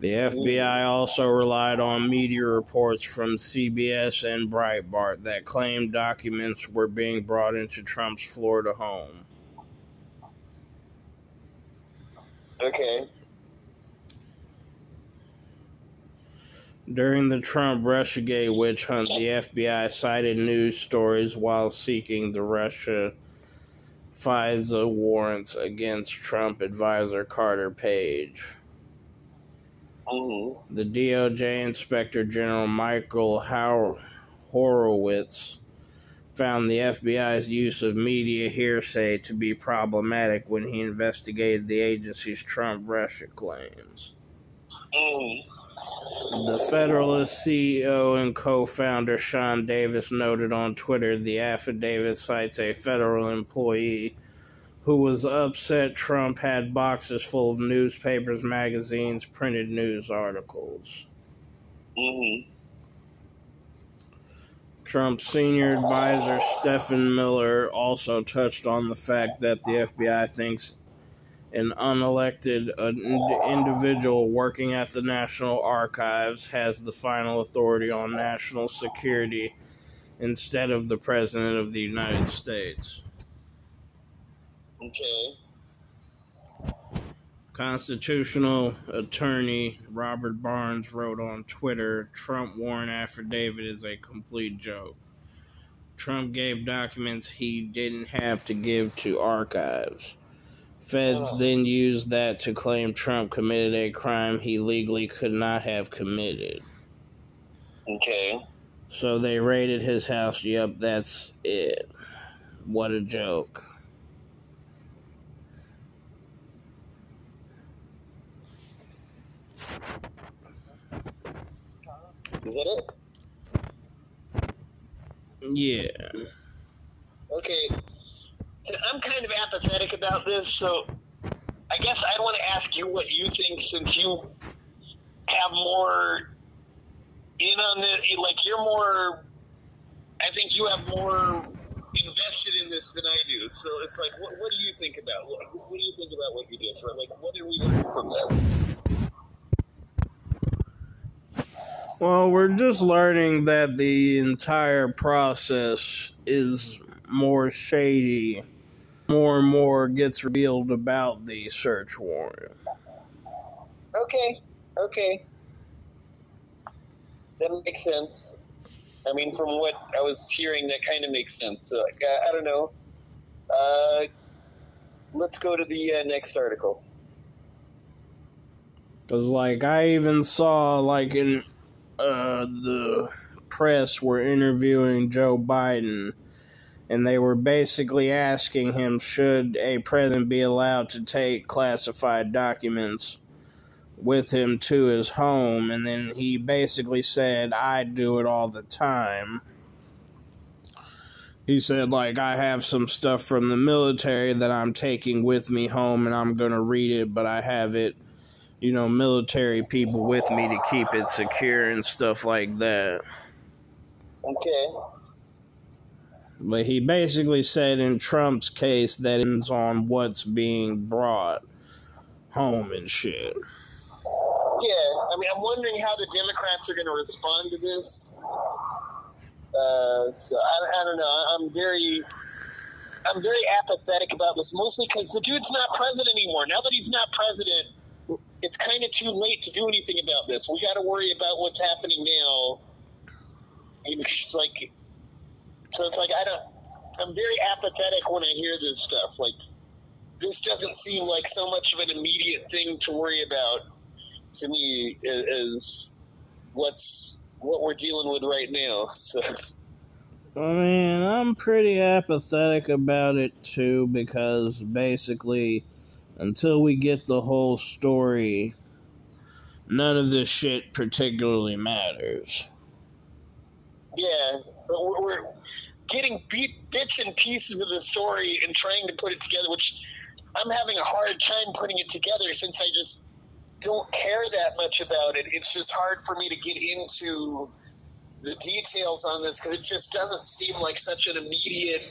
[SPEAKER 1] The FBI also relied on media reports from CBS and Breitbart that claimed documents were being brought into Trump's Florida home.
[SPEAKER 2] Okay.
[SPEAKER 1] During the Trump Russiagate witch hunt, the FBI cited news stories while seeking the Russia FISA warrants against Trump advisor Carter Page.
[SPEAKER 2] hmm
[SPEAKER 1] The DOJ Inspector General Michael Hor- Horowitz found the FBI's use of media hearsay to be problematic when he investigated the agency's Trump Russia claims.
[SPEAKER 2] hmm
[SPEAKER 1] The Federalist CEO and co founder Sean Davis noted on Twitter the affidavit cites a federal employee who was upset Trump had boxes full of newspapers, magazines, printed news articles.
[SPEAKER 2] hmm
[SPEAKER 1] Trump's senior advisor Stephen Miller also touched on the fact that the FBI thinks an unelected ind- individual working at the National Archives has the final authority on national security instead of the President of the United States.
[SPEAKER 2] Okay.
[SPEAKER 1] Constitutional attorney Robert Barnes wrote on Twitter Trump warrant affidavit is a complete joke. Trump gave documents he didn't have to give to archives. Feds
[SPEAKER 2] Oh.
[SPEAKER 1] then used that to claim Trump committed a crime he legally could not have committed.
[SPEAKER 2] Okay.
[SPEAKER 1] So they raided his house. Yep, that's it. What a joke.
[SPEAKER 2] Is that it?
[SPEAKER 1] Yeah.
[SPEAKER 2] Okay. So I'm kind of apathetic about this, so I guess I want to ask you what you think since you have more in on this. Like, you're more. I think you have more invested in this than I do. So it's like, what, what do you think about? What, what do you think about what you did? read? Like, what did we learn from this?
[SPEAKER 1] Well, we're just learning that the entire process is more shady. More and more gets revealed about the search warrant.
[SPEAKER 2] Okay. Okay. That makes sense. I mean, from what I was hearing, that kind of makes sense. So, like, I, I don't know. Uh, let's go to the uh, next article.
[SPEAKER 1] Because, like, I even saw, like, in uh, the press were interviewing Joe Biden, and they were basically asking him should a president be allowed to take classified documents with him to his home, and then he basically said, I do it all the time. He said, like, I have some stuff from the military that I'm taking with me home and I'm going to read it, but I have it, you know, military people with me to keep it secure and stuff like that.
[SPEAKER 2] Okay.
[SPEAKER 1] But he basically said in Trump's case that ends on what's being brought home and shit.
[SPEAKER 2] Yeah, I mean, I'm wondering how the Democrats are going to respond to this. Uh, so I, I don't know. I'm very, I'm very apathetic about this, mostly because the dude's not president anymore. Now that he's not president, it's kind of too late to do anything about this. We got to worry about what's happening now. It's like, so it's like I don't. I'm very apathetic when I hear this stuff. Like, this doesn't seem like so much of an immediate thing to worry about to me as what's what we're dealing with right now. So.
[SPEAKER 1] I mean, I'm pretty apathetic about it too because basically, until we get the whole story, none of this shit particularly matters.
[SPEAKER 2] Yeah, but we're, we're getting beat, bits and pieces of the story and trying to put it together, which I'm having a hard time putting it together since I just don't care that much about it. It's just hard for me to get into the details on this because it just doesn't seem like such an immediate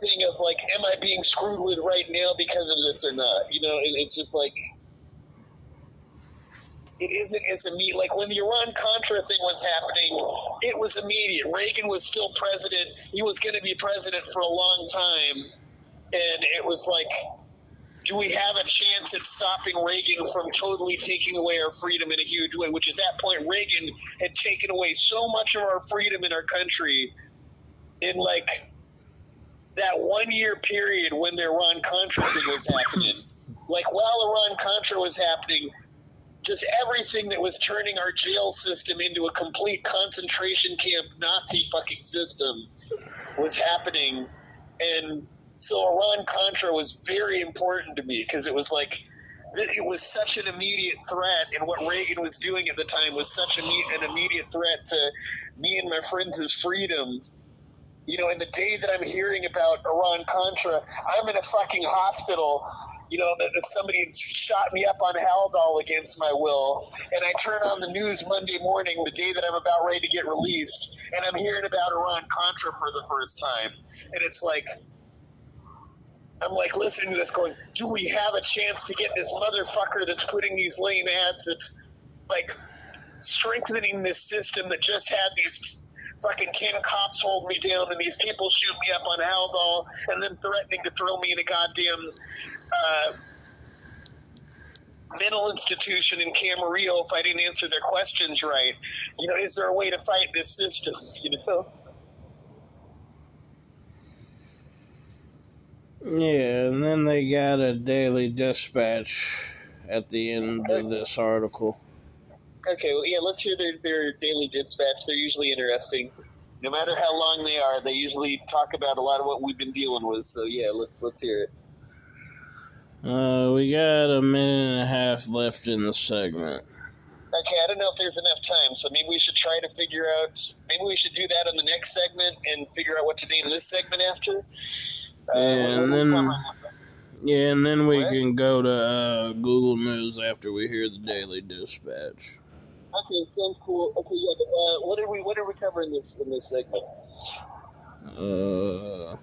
[SPEAKER 2] thing of like, am I being screwed with right now because of this or not? You know, it, it's just like it isn't as immediate. Like when the Iran Contra thing was happening, it was immediate. Reagan was still president. He was going to be president for a long time, and it was like do we have a chance at stopping Reagan from totally taking away our freedom in a huge way? Which at that point, Reagan had taken away so much of our freedom in our country in like that one year period when the Iran Contra thing was happening. Like while Iran Contra was happening, just everything that was turning our jail system into a complete concentration camp Nazi fucking system was happening. And so Iran Contra was very important to me because it was like it was such an immediate threat, and what Reagan was doing at the time was such an immediate threat to me and my friends' freedom. You know, in the day that I'm hearing about Iran Contra, I'm in a fucking hospital. You know, that, that somebody shot me up on Haldol against my will, and I turn on the news Monday morning, the day that I'm about ready to get released, and I'm hearing about Iran Contra for the first time, and it's like, I'm like listening to this going, do we have a chance to get this motherfucker that's putting these lame ads that's like strengthening this system that just had these fucking 10 cops hold me down and these people shoot me up on Haldol and then threatening to throw me in a goddamn uh, mental institution in Camarillo if I didn't answer their questions right. You know, is there a way to fight this system? You know?
[SPEAKER 1] Yeah, and then they got a daily dispatch at the end of this article.
[SPEAKER 2] Okay, well, yeah, let's hear their, their daily dispatch. They're usually interesting. No matter how long they are, they usually talk about a lot of what we've been dealing with. So yeah, let's let's hear it.
[SPEAKER 1] Uh, we got a minute and a half left in the segment.
[SPEAKER 2] Okay, I don't know if there's enough time, so maybe we should try to figure out. Maybe we should do that in the next segment and figure out what to name this segment after.
[SPEAKER 1] Uh, and then, yeah, and then we can go to uh, Google News after we hear the Daily Dispatch.
[SPEAKER 2] Okay, sounds cool. Okay, yeah. But, uh, what are we What are we covering this in this segment?
[SPEAKER 1] Uh.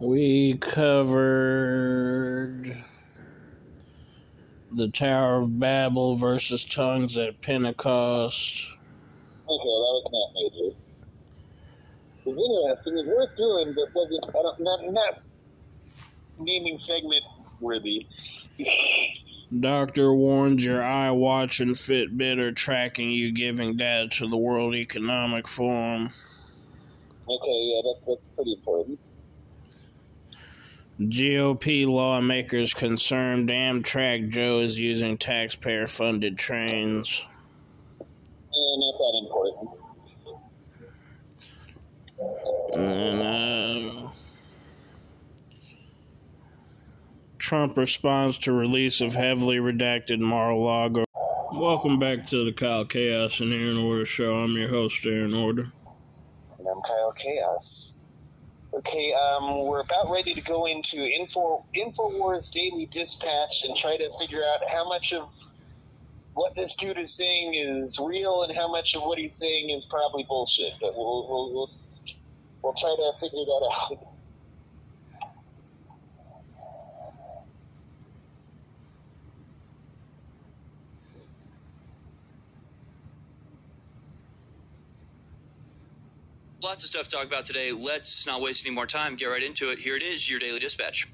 [SPEAKER 1] We covered the Tower of Babel versus tongues at Pentecost.
[SPEAKER 2] Okay, that was not major. It's interesting. It's worth doing, but wasn't I don't, not not naming segment worthy.
[SPEAKER 1] Doctor warns your iWatch and Fitbit are tracking you, giving data to the World Economic Forum.
[SPEAKER 2] Okay, yeah, that's, that's pretty important.
[SPEAKER 1] GOP lawmakers concerned Amtrak Joe is using taxpayer funded trains.
[SPEAKER 2] Yeah, not that important.
[SPEAKER 1] And, uh, Trump responds to release of heavily redacted Mar-a-Lago. Welcome back to the Kyle Chaos and Aaron Order show. I'm your host, Aaron Order.
[SPEAKER 2] And I'm Kyle Chaos. Okay, um, we're about ready to go into Info Infowars Daily Dispatch and try to figure out how much of what this dude is saying is real and how much of what he's saying is probably bullshit. But we'll we'll we'll, we'll try to figure that out.
[SPEAKER 6] Lots of stuff to talk about today. Let's not waste any more time. Get right into it. Here it is, your daily dispatch.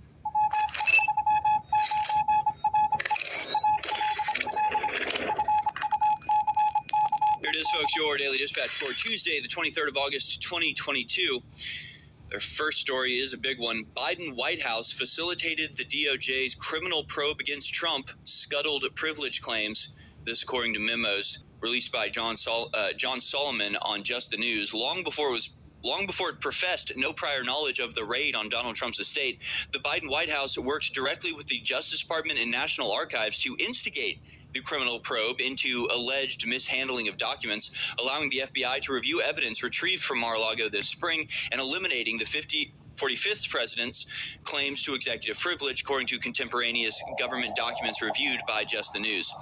[SPEAKER 6] Here it is, folks, your daily dispatch for Tuesday, the 23rd of August, 2022. Their first story is a big one. Biden White House facilitated the DOJ's criminal probe against Trump, scuttled privilege claims. This, according to memos released by John Sol- uh, John Solomon on Just the News, long before it was long before it professed no prior knowledge of the raid on Donald Trump's estate, the Biden White House worked directly with the Justice Department and National Archives to instigate the criminal probe into alleged mishandling of documents, allowing the FBI to review evidence retrieved from Mar-a-Lago this spring and eliminating the 50 45th president's claims to executive privilege, according to contemporaneous government documents reviewed by Just the News.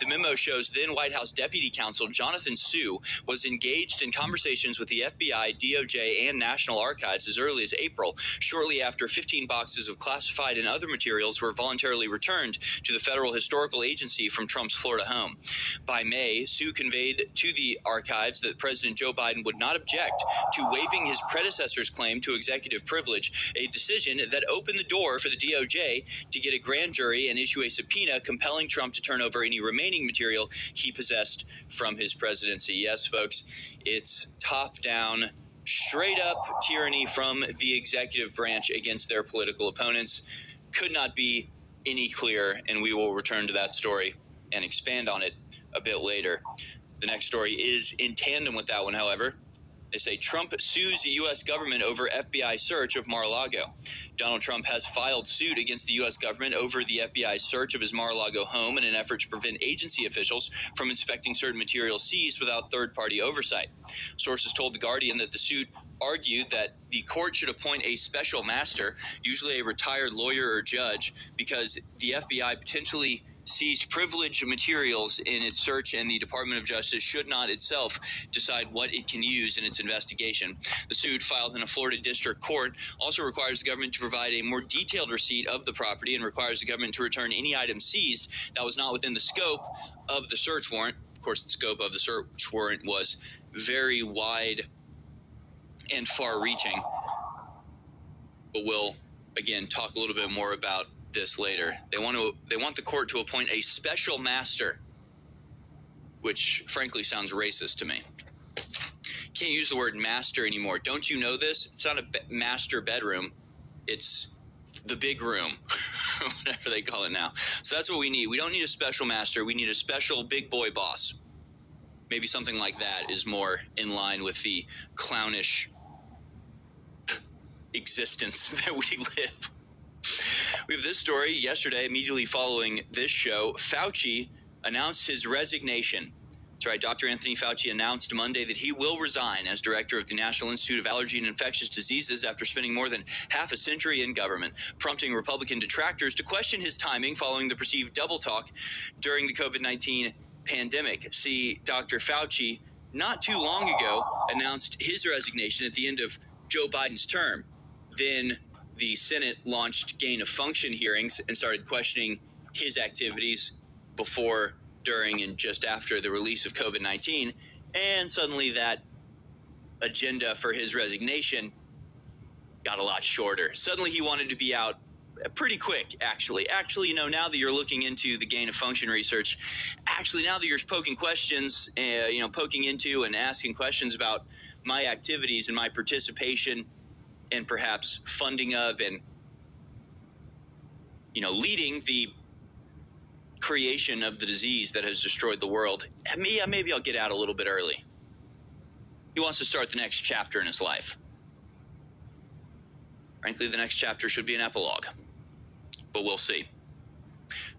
[SPEAKER 6] The memo shows then White House Deputy Counsel Jonathan Su was engaged in conversations with the FBI, DOJ, and National Archives as early as April, shortly after 15 boxes of classified and other materials were voluntarily returned to the Federal Historical Agency from Trump's Florida home. By May, Su conveyed to the archives that President Joe Biden would not object to waiving his predecessor's claim to executive privilege privilege, a decision that opened the door for the DOJ to get a grand jury and issue a subpoena compelling Trump to turn over any remaining material he possessed from his presidency. Yes, folks, it's top down straight up tyranny from the executive branch against their political opponents. Could not be any clearer, and we will return to that story and expand on it a bit later. The next story is in tandem with that one, however. They say Trump sues the U.S. government over FBI search of Mar a Lago. Donald Trump has filed suit against the U.S. government over the FBI search of his Mar a Lago home in an effort to prevent agency officials from inspecting certain materials seized without third party oversight. Sources told The Guardian that the suit argued that the court should appoint a special master, usually a retired lawyer or judge, because the FBI potentially seized privileged materials in its search, and the Department of Justice should not itself decide what it can use in its investigation. The suit filed in a Florida district court also requires the government to provide a more detailed receipt of the property and requires the government to return any item seized that was not within the scope of the search warrant. Of course, the scope of the search warrant was very wide and far reaching. But we'll, again, talk a little bit more about this later. They want to they want the court to appoint a special master, which frankly sounds racist to me. Can't use the word master anymore. Don't you know this? It's not a master bedroom. It's the big room, whatever they call it now. So that's what we need. We don't need a special master. We need a special big boy boss. Maybe something like that is more in line with the clownish existence that we live. We have this story yesterday, immediately following this show. Fauci announced his resignation. That's right, Dr. Anthony Fauci announced Monday that he will resign as director of the National Institute of Allergy and Infectious Diseases after spending more than half a century in government, prompting Republican detractors to question his timing following the perceived double talk during the COVID 19 pandemic. See, Dr. Fauci, not too long ago, announced his resignation at the end of Joe Biden's term. Then the Senate launched gain of function hearings and started questioning his activities before, during, and just after the release of COVID 19. And suddenly that agenda for his resignation got a lot shorter. Suddenly he wanted to be out pretty quick, actually. Actually, you know, now that you're looking into the gain of function research, actually, now that you're poking questions, uh, you know, poking into and asking questions about my activities and my participation and perhaps funding of and you know leading the creation of the disease that has destroyed the world. Me maybe i'll get out a little bit early. He wants to start the next chapter in his life. Frankly the next chapter should be an epilogue but we'll see.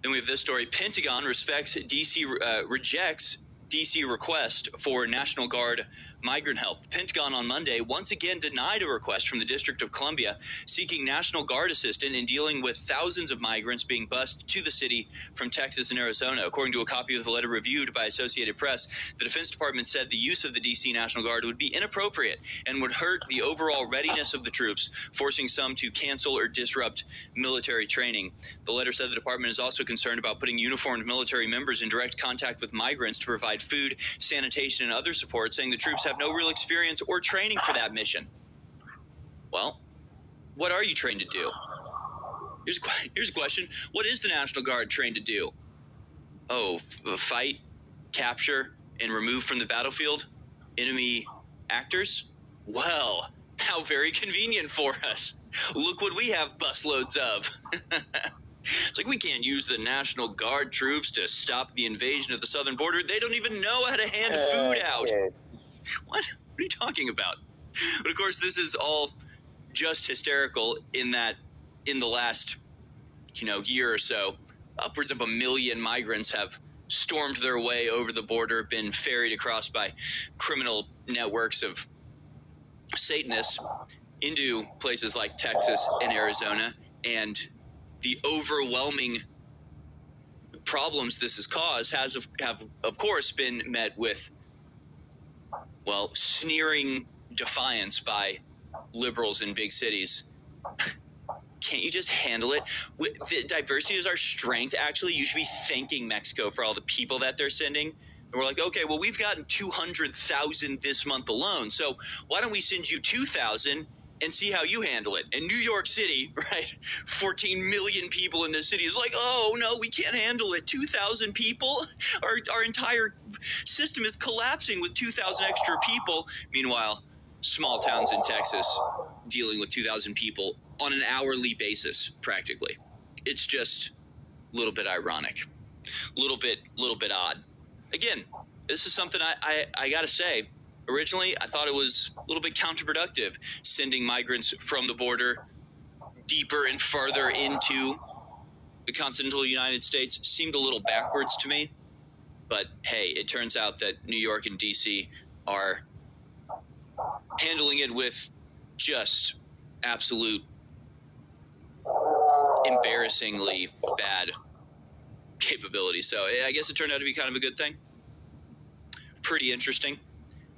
[SPEAKER 6] Then we have this story. Pentagon respects dc uh, rejects DC request for National Guard migrant help. The Pentagon on Monday once again denied a request from the District of Columbia seeking National Guard assistance in dealing with thousands of migrants being bused to the city from Texas and Arizona. According to a copy of the letter reviewed by Associated Press, the Defense Department said the use of the DC National Guard would be inappropriate and would hurt the overall readiness of the troops, forcing some to cancel or disrupt military training. The letter said the department is also concerned about putting uniformed military members in direct contact with migrants to provide food, sanitation, and other support, saying the troops have no real experience or training for that mission. Well, what are you trained to do? Here's a, here's a question What is the National Guard trained to do? Oh, f- uh, fight, capture, and remove from the battlefield enemy actors? Well, how very convenient for us. Look what we have busloads of. it's like we can't use the National Guard troops to stop the invasion of the southern border. They don't even know how to hand food out. What? What are you talking about? But of course, this is all just hysterical in that in the last, you know, year or so, upwards of a million migrants have stormed their way over the border, been ferried across by criminal networks of Satanists into places like Texas and Arizona, and the overwhelming problems this has caused has of, have of course been met with well sneering defiance by liberals in big cities. Can't you just handle it? The diversity is our strength actually. You should be thanking mexico for all the people that they're sending. And we're like okay well we've gotten 200000 this month alone. So why don't we send you 2000 and see how you handle it. And New York City, right? 14 million people in this city is like, oh no, we can't handle it. 2,000 people? Our, our entire system is collapsing with 2,000 extra people. Meanwhile, small towns in Texas dealing with 2,000 people on an hourly basis, practically. It's just a little bit ironic, a little bit, little bit odd. Again, this is something I, I, I gotta say. Originally, I thought it was a little bit counterproductive, sending migrants from the border deeper and farther into the continental United States. Seemed a little backwards to me. But hey, it turns out that New York and DC are handling it with just absolute embarrassingly bad capability. So I guess it turned out to be kind of a good thing. Pretty interesting.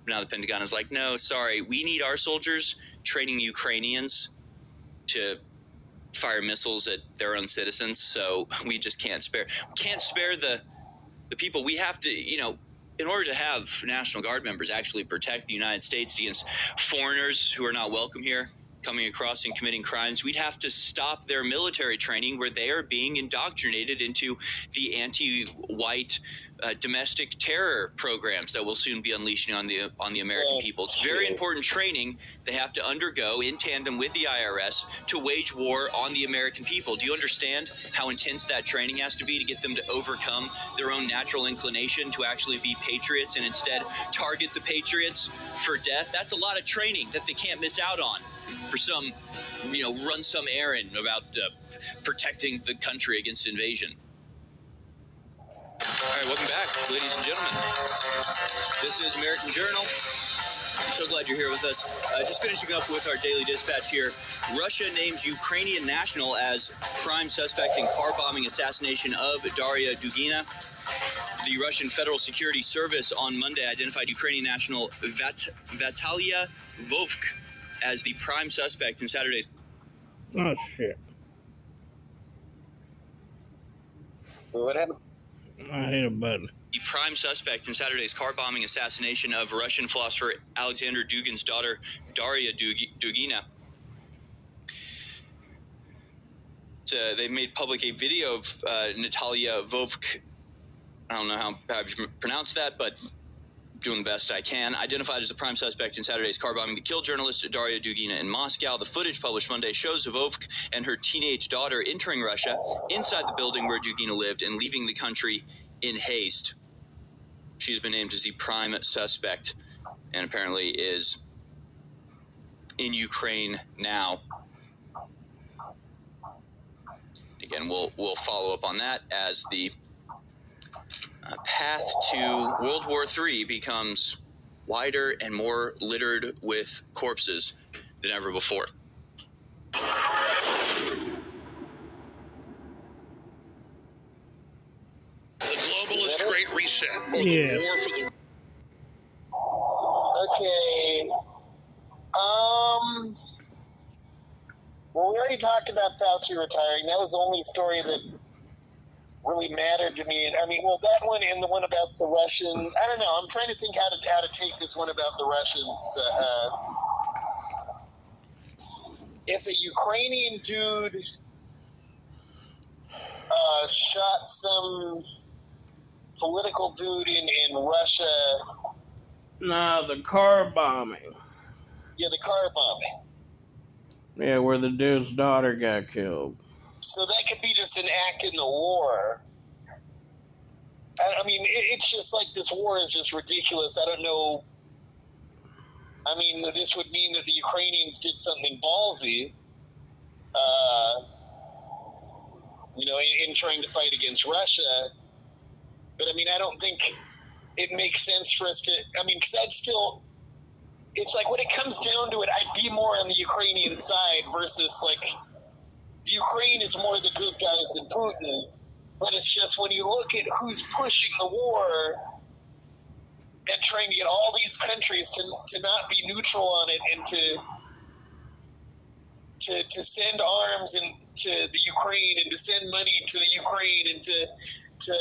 [SPEAKER 6] Now the Pentagon is like, no, sorry, we need our soldiers training Ukrainians to fire missiles at their own citizens. So we just can't spare can't spare the the people. We have to, you know, in order to have National Guard members actually protect the United States against foreigners who are not welcome here coming across and committing crimes, we'd have to stop their military training where they are being indoctrinated into the anti-white uh, domestic terror programs that will soon be unleashing on the on the American
[SPEAKER 2] Oh,
[SPEAKER 6] people. It's very
[SPEAKER 2] shit.
[SPEAKER 6] important training they have to undergo in tandem with the IRS to wage war on the American people. Do you understand how intense that training has to be to get them to overcome their own natural inclination to actually be patriots and instead target the patriots for death? That's a lot of training that they can't miss out on for some, you know, run some errand about uh, protecting the country against invasion. All right, welcome back, ladies and gentlemen. This is American Journal. I'm so glad you're here with us. Uh, just finishing up with our daily dispatch here. Russia names Ukrainian national as prime suspect in car bombing assassination of Daria Dugina. The Russian Federal Security Service on Monday identified Ukrainian national Vat- Vatalia Vovk as the prime suspect in Saturday's
[SPEAKER 1] Oh shit!
[SPEAKER 2] What happened?
[SPEAKER 1] I hit a button.
[SPEAKER 6] the prime suspect in Saturday's car bombing assassination of Russian philosopher Alexander Dugin's daughter, Daria Dug- Dugina. So they made public a video of uh, Natalia Vovk. I don't know how, how you pronounce that, but doing the best I can. Identified as the prime suspect in Saturday's car bombing that killed journalist Daria Dugina in Moscow. The footage published Monday shows Vovk and her teenage daughter entering Russia inside the building where Dugina lived and leaving the country in haste. She's been named as the prime suspect and apparently is in Ukraine now. Again, we'll we'll follow up on that as the path to World War III becomes wider and more littered with corpses than ever before.
[SPEAKER 3] The globalist Great Reset,
[SPEAKER 1] Yeah.
[SPEAKER 3] the war for the
[SPEAKER 2] Okay. Um. Well, we already talked about Fauci retiring. That was the only story that really mattered to me. And I mean, well, that one and the one about the Russian. I don't know. I'm trying to think how to how to take this one about the Russians. Uh, if a Ukrainian dude uh, shot some political dude in in Russia.
[SPEAKER 1] Nah, the car bombing.
[SPEAKER 2] Yeah, the car bombing.
[SPEAKER 1] Yeah, where the dude's daughter got killed.
[SPEAKER 2] So that could be just an act in the war. I, I mean, it, it's just like this war is just ridiculous. I don't know. I mean, this would mean that the Ukrainians did something ballsy, uh, you know, in, in trying to fight against Russia. But I mean, I don't think it makes sense for us to. I mean, because I'd still. It's like when it comes down to it, I'd be more on the Ukrainian side versus like Ukraine is more the good guys than Putin. But it's just when you look at who's pushing the war and trying to get all these countries to, to not be neutral on it and to to, to send arms and to the Ukraine and to send money to the Ukraine and to to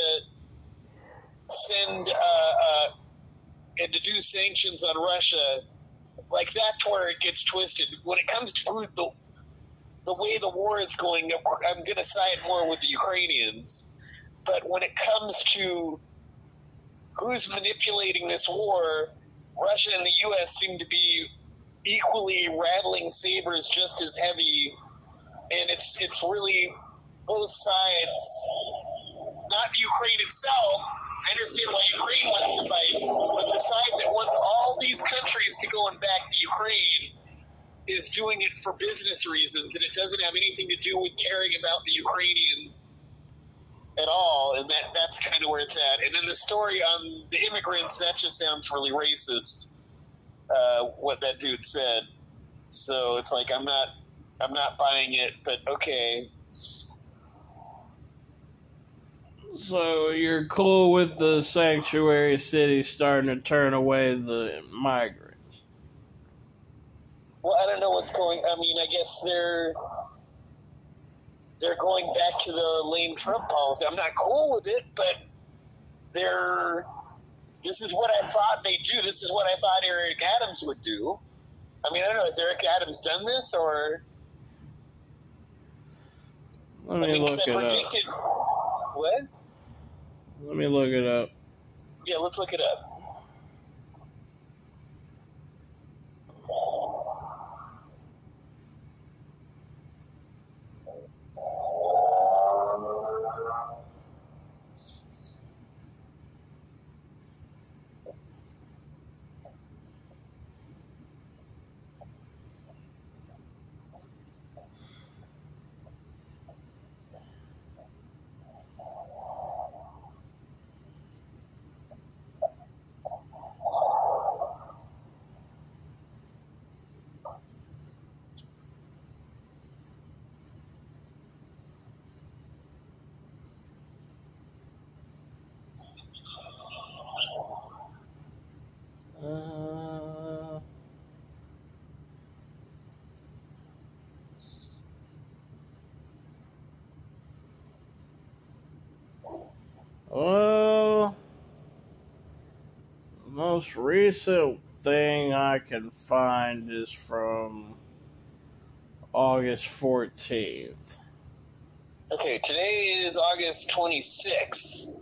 [SPEAKER 2] send uh, uh, and to do sanctions on Russia, like that's where it gets twisted. When it comes to the the way the war is going, I'm going to side more with the Ukrainians. But when it comes to who's manipulating this war, Russia and the U.S. seem to be equally rattling sabers just as heavy, and it's it's really both sides. Not Ukraine itself. I understand why Ukraine wants to fight, but the side that wants all these countries to go and back the is doing it for business reasons, and it doesn't have anything to do with caring about the Ukrainians at all. And that that's kind of where it's at. And then the story on the immigrants that just sounds really racist. Uh, what that dude said. So it's like I'm not I'm not buying it, but okay.
[SPEAKER 1] So you're cool with the sanctuary city starting to turn away the migrants?
[SPEAKER 2] Well, I don't know what's going. I mean, I guess they're they're going back to the lame Trump policy. I'm not cool with it, but they're. This is what I thought they'd do. This is what I thought Eric Adams would do. I mean, I don't know. Has Eric Adams done this or?
[SPEAKER 1] Let
[SPEAKER 2] I
[SPEAKER 1] me look it up.
[SPEAKER 2] What?
[SPEAKER 1] Let me look it up.
[SPEAKER 2] Yeah, let's look it up.
[SPEAKER 1] Most recent thing I can find is from August 14th.
[SPEAKER 2] Okay, today is August 26th.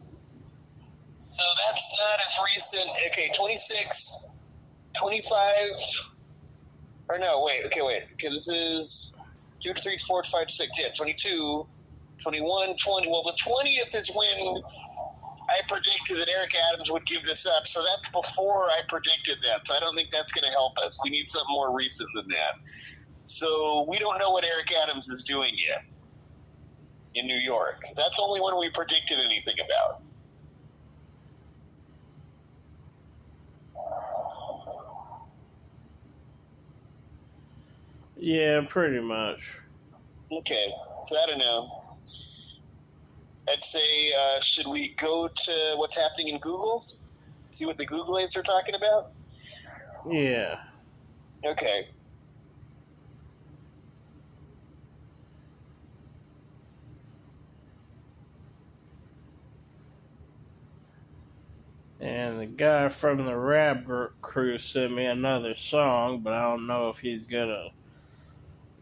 [SPEAKER 2] So that's not as recent. Okay, 26, 25, or no, wait, okay, wait. Okay, this is 2, 3, 4, 5, 6. Yeah, 22, 21, 20. Well, the 20th is when I predicted that Eric Adams would give this up. So that's before I predicted that. So I don't think that's going to help us. We need something more recent than that. So we don't know what Eric Adams is doing yet in New York. That's only one we predicted anything about.
[SPEAKER 1] Yeah, pretty much.
[SPEAKER 2] Okay, so I don't know. I'd say, uh, should we go to what's happening in Google? See what the Googleites are talking about?
[SPEAKER 1] Yeah.
[SPEAKER 2] Okay.
[SPEAKER 1] And the guy from the rap crew sent me another song, but I don't know if he's gonna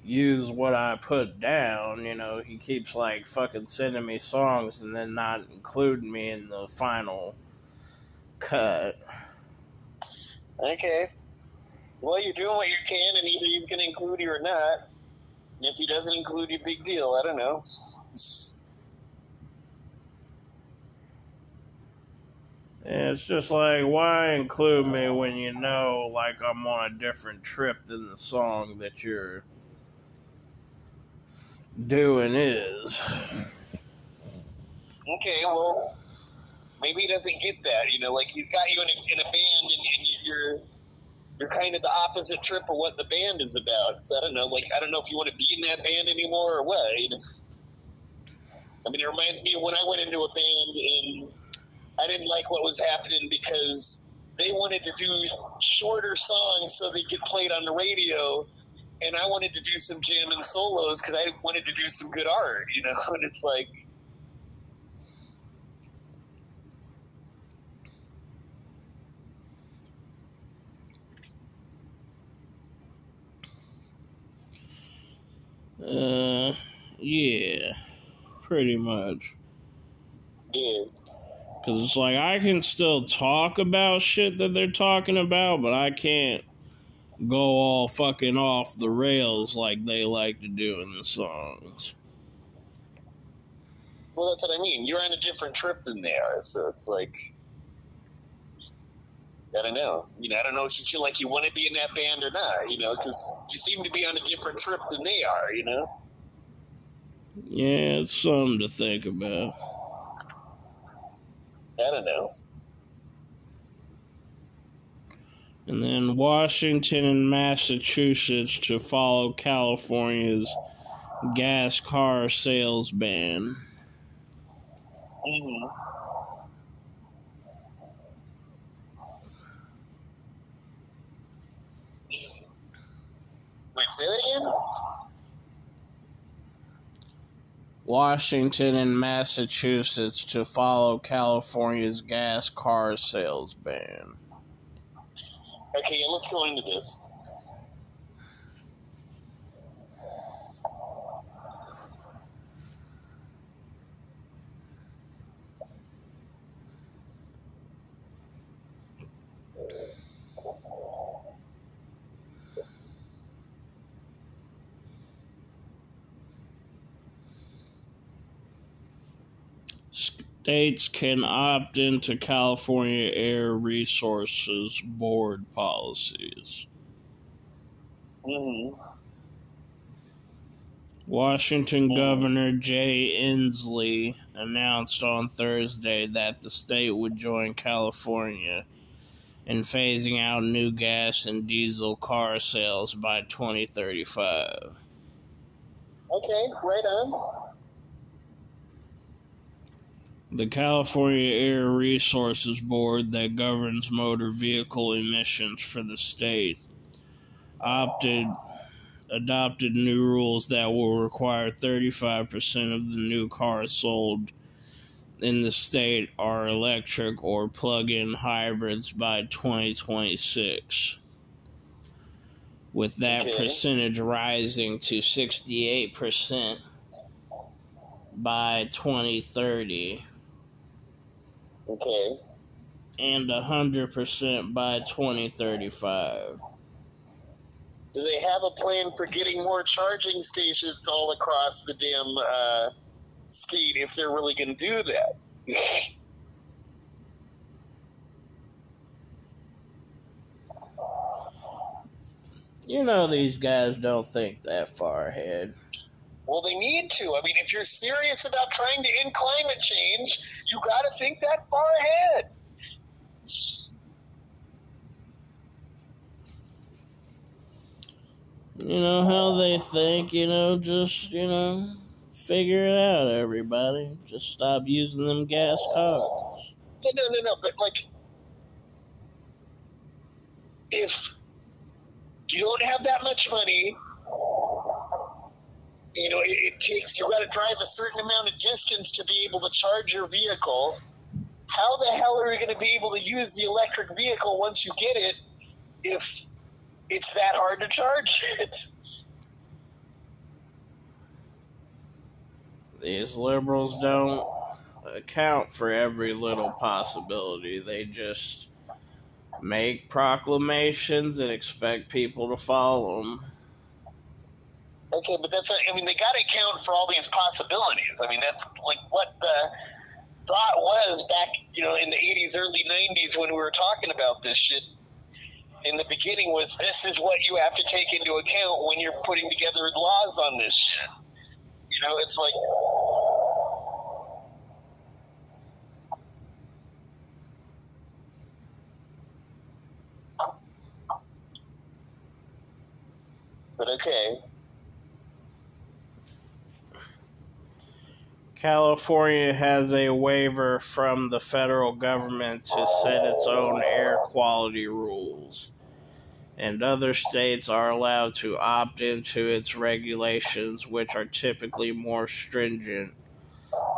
[SPEAKER 1] use what I put down. You know, he keeps like fucking sending me songs and then not including me in the final cut.
[SPEAKER 2] Okay. Well, you're doing what you can, and either he's going to include you or not. And if he doesn't include you, big deal. I don't know.
[SPEAKER 1] It's just like, why include me when you know, like, I'm on a different trip than the song that you're doing is?
[SPEAKER 2] Okay, well, maybe he doesn't get that. You know, like he's got you in a, in a band, and, and you're you're kind of the opposite trip of what the band is about. So I don't know. Like I don't know if you want to be in that band anymore or what. You know? I mean, it reminds me of when I went into a band and I didn't like what was happening because they wanted to do shorter songs so they get played on the radio. And I wanted to do some jamming solos because I wanted to do some good art, you know. And it's like,
[SPEAKER 1] Uh, yeah, pretty much.
[SPEAKER 2] yeah,
[SPEAKER 1] Because it's like, I can still talk about shit that they're talking about, but I can't go all fucking off the rails like they like to do in the songs.
[SPEAKER 2] Well, that's what I mean. You're on a different trip than they are, so it's like I don't know. You know, I don't know if you feel like you want to be in that band or not. You know, because you seem to be on a different trip than they are. You know.
[SPEAKER 1] Yeah, it's something to think about.
[SPEAKER 2] I don't know.
[SPEAKER 1] And then Washington and Massachusetts to follow California's gas car sales ban.
[SPEAKER 2] Mm-hmm. Wait, say that again.
[SPEAKER 1] Washington and Massachusetts to follow California's gas car sales ban.
[SPEAKER 2] Okay, let's go into this.
[SPEAKER 1] States can opt into California Air Resources Board policies.
[SPEAKER 2] Mm-hmm.
[SPEAKER 1] Washington Governor Jay Inslee announced on Thursday that the state would join California in phasing out new gas and diesel car sales by 2035.
[SPEAKER 2] Okay, right on.
[SPEAKER 1] The California Air Resources Board, that governs motor vehicle emissions for the state, opted adopted new rules that will require 35% of the new cars sold in the state are electric or plug-in hybrids by 2026 with that
[SPEAKER 2] Okay.
[SPEAKER 1] percentage rising to 68% by 2030
[SPEAKER 2] Okay.
[SPEAKER 1] and 100% by 2035.
[SPEAKER 2] Do they have a plan for getting more charging stations all across the damn uh, state if they're really going to do that?
[SPEAKER 1] You know these guys don't think that far ahead.
[SPEAKER 2] well, they need to. I mean, if you're serious about trying to end climate change, you got to think that far ahead.
[SPEAKER 1] You know how they think, you know, just, you know, figure it out, everybody. Just stop using them gas cars.
[SPEAKER 2] No, no, no, no. But like, if you don't have that much money, you know, it, it takes you got to drive a certain amount of distance to be able to charge your vehicle. How the hell are you going to be able to use the electric vehicle once you get it if it's that hard to charge it?
[SPEAKER 1] These liberals don't account for every little possibility. They just make proclamations and expect people to follow them.
[SPEAKER 2] Okay, but that's I mean they got to account for all these possibilities. I mean that's like what the thought was back, you know, in the 80s, early 90s when we were talking about this shit. In the beginning was this is what you have to take into account when you're putting together laws on this shit. You know, it's like But okay.
[SPEAKER 1] California has a waiver from the federal government to set its own air quality rules, and other states are allowed to opt into its regulations, which are typically more stringent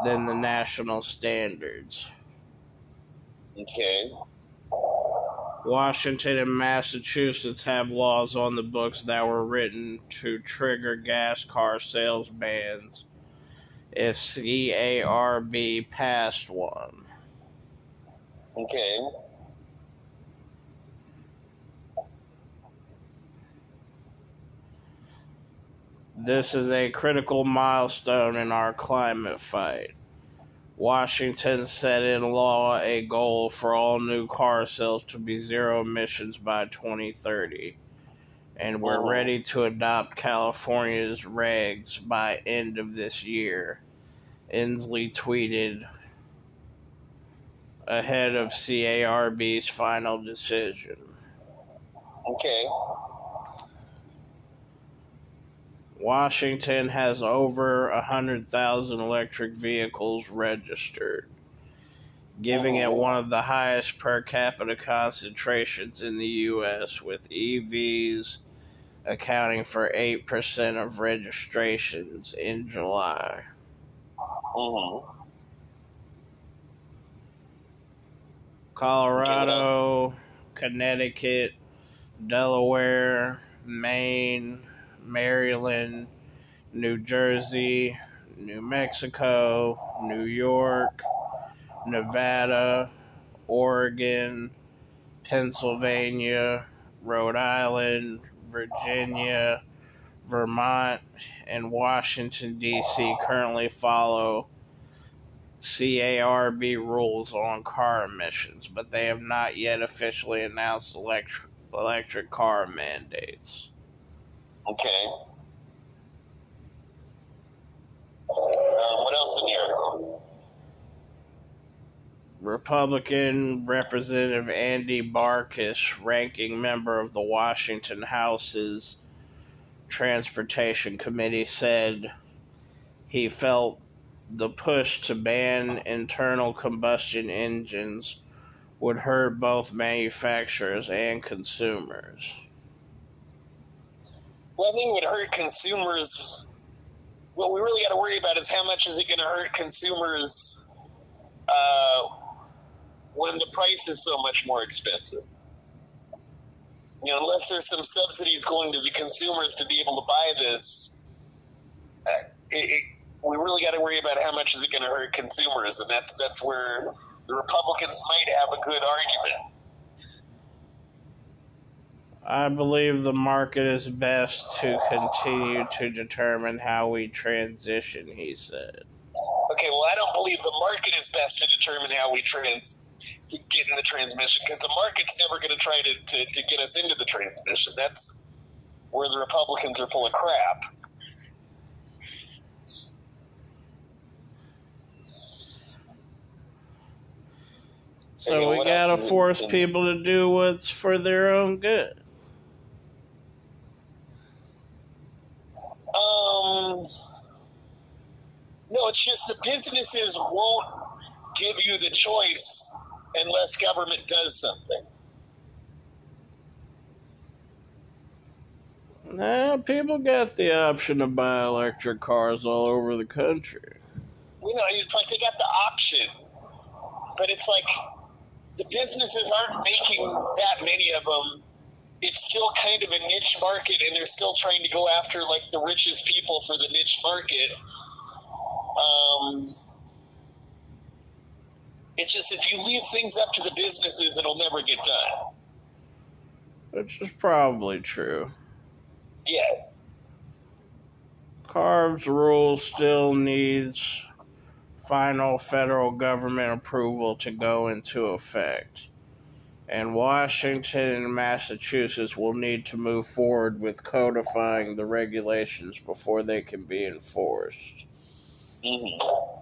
[SPEAKER 1] than the national standards.
[SPEAKER 2] Okay.
[SPEAKER 1] Washington and Massachusetts have laws on the books that were written to trigger gas car sales bans if CARB passed one.
[SPEAKER 2] Okay.
[SPEAKER 1] This is a critical milestone in our climate fight. Washington set in law a goal for all new car sales to be zero emissions by 2030. And we're ready to adopt California's regs by end of this year. Inslee tweeted ahead of CARB's final decision.
[SPEAKER 2] Okay.
[SPEAKER 1] Washington has over 100,000 electric vehicles registered, giving it oh. one of the highest per capita concentrations in the U.S., with EVs accounting for 8% of registrations in July.
[SPEAKER 2] Mm-hmm.
[SPEAKER 1] Colorado, Connecticut, Delaware, Maine, Maryland, New Jersey, New Mexico, New York, Nevada, Oregon, Pennsylvania, Rhode Island, Virginia, Vermont, and Washington, D.C. currently follow CARB rules on car emissions, but they have not yet officially announced electric, electric car mandates.
[SPEAKER 2] Okay. Um, what else in article?
[SPEAKER 1] Republican Representative Andy Barkis, ranking member of the Washington House's Transportation Committee, said he felt the push to ban internal combustion engines would hurt both manufacturers and consumers.
[SPEAKER 2] Well, I think it would hurt consumers. What we really got to worry about is how much is it going to hurt consumers uh, when the price is so much more expensive. You know, unless there's some subsidies going to the consumers to be able to buy this, uh, it, it, we really got to worry about how much is it going to hurt consumers, and that's that's where the Republicans might have a good argument.
[SPEAKER 1] I believe the market is best to continue to determine how we transition, he said.
[SPEAKER 2] Okay, well, I don't believe the market is best to determine how we trans get in the transmission because the market's never going to try to, to, to get us into the transmission. That's where the Republicans are full of crap.
[SPEAKER 1] So
[SPEAKER 2] Okay,
[SPEAKER 1] we gotta force
[SPEAKER 2] in-
[SPEAKER 1] people to do what's for their own good.
[SPEAKER 2] Um, no, it's just the businesses won't give you the choice unless government does something.
[SPEAKER 1] Nah, people got the option to buy electric cars all over the country.
[SPEAKER 2] You know, it's like they got the option, but it's like the businesses aren't making that many of them. It's still kind of a niche market, and they're still trying to go after like the richest people for the niche market. Um, it's just if you leave things up to the businesses, it'll never get done.
[SPEAKER 1] Which is probably true.
[SPEAKER 2] Yeah.
[SPEAKER 1] CARB's rule still needs final federal government approval to go into effect. And Washington and Massachusetts will need to move forward with codifying the regulations before they can be enforced.
[SPEAKER 2] Mm-hmm.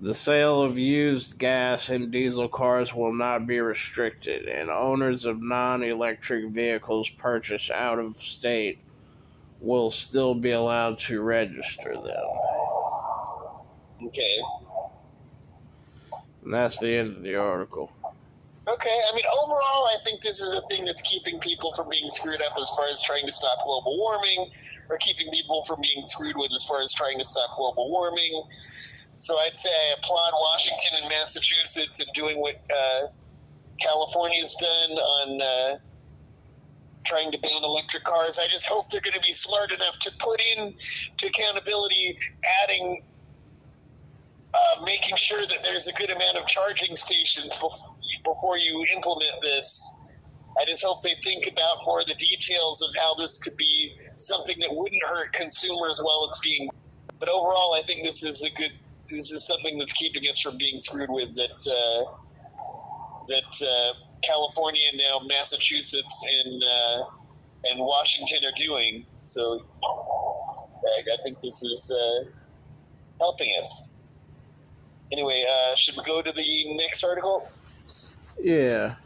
[SPEAKER 1] The sale of used gas and diesel cars will not be restricted, and owners of non electric vehicles purchased out of state will still be allowed to register them.
[SPEAKER 2] Okay.
[SPEAKER 1] And that's the end of the article.
[SPEAKER 2] Okay, I mean, overall, I think this is a thing that's keeping people from being screwed up as far as trying to stop global warming, or keeping people from being screwed with as far as trying to stop global warming. So I'd say I applaud Washington and Massachusetts in doing what uh, California's done on uh, trying to ban electric cars. I just hope they're going to be smart enough to put in to accountability, adding, uh, making sure that there's a good amount of charging stations before you implement this. I just hope they think about more of the details of how this could be something that wouldn't hurt consumers while it's being. But overall, I think this is a good. This is something that's keeping us from being screwed with. That uh, that uh, California and now Massachusetts and uh, and Washington are doing. So I, I think this is uh, helping us. Anyway, uh, should we go to the next article?
[SPEAKER 1] Yeah.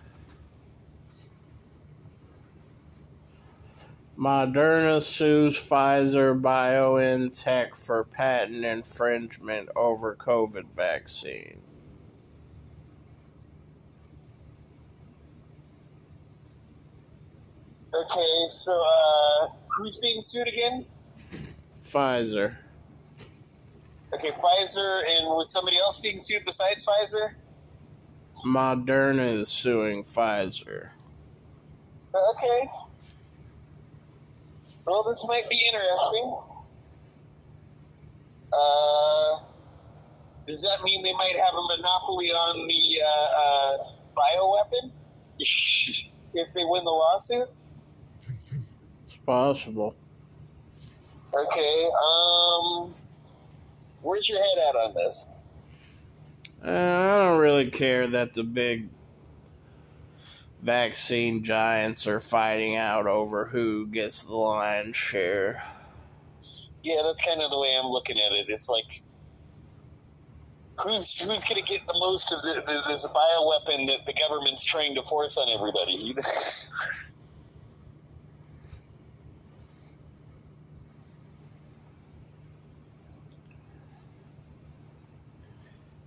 [SPEAKER 1] Moderna sues Pfizer BioNTech for patent infringement over COVID vaccine.
[SPEAKER 2] Okay, so uh, who's being sued again?
[SPEAKER 1] Pfizer.
[SPEAKER 2] Okay, Pfizer, and was somebody else being sued besides Pfizer?
[SPEAKER 1] Moderna is suing Pfizer.
[SPEAKER 2] Uh, Okay. Well, this might be interesting. Uh, does that mean they might have a monopoly on the uh, uh, bioweapon if they win the lawsuit?
[SPEAKER 1] It's possible.
[SPEAKER 2] Okay. Um, where's your head at on this?
[SPEAKER 1] Uh, I don't really care that the big vaccine giants are fighting out over who gets the lion's share.
[SPEAKER 2] Yeah, that's kind of the way I'm looking at it. It's like, who's who's going to get the most of the, the, this bioweapon that the government's trying to force on everybody?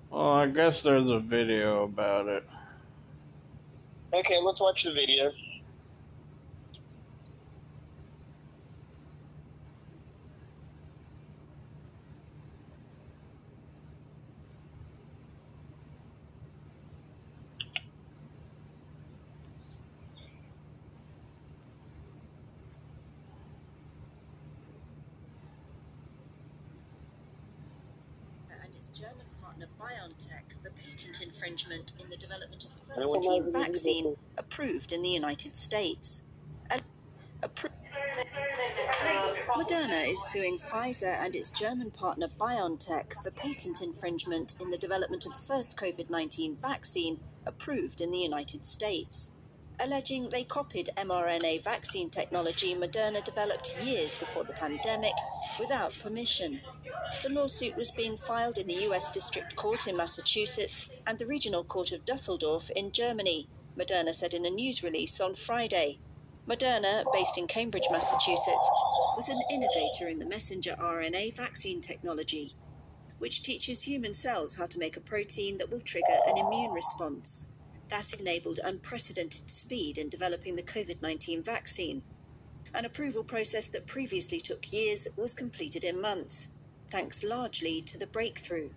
[SPEAKER 1] Well, I guess there's a video about it.
[SPEAKER 2] Okay, let's watch the video.
[SPEAKER 7] and its German partner BioNTech patent infringement in the development of the first
[SPEAKER 2] my-
[SPEAKER 7] vaccine approved in the United States. Appro- Moderna is suing Pfizer and its German partner BioNTech for patent infringement in the development of the first COVID 19 vaccine approved in the United States. Alleging they copied mRNA vaccine technology Moderna developed years before the pandemic without permission. The lawsuit was being filed in the US District Court in Massachusetts and the Regional Court of Dusseldorf in Germany, Moderna said in a news release on Friday. Moderna, based in Cambridge, Massachusetts, was an innovator in the messenger RNA vaccine technology, which teaches human cells how to make a protein that will trigger an immune response. That enabled unprecedented speed in developing the COVID 19 vaccine. An approval process that previously took years was completed in months, thanks largely to the breakthrough.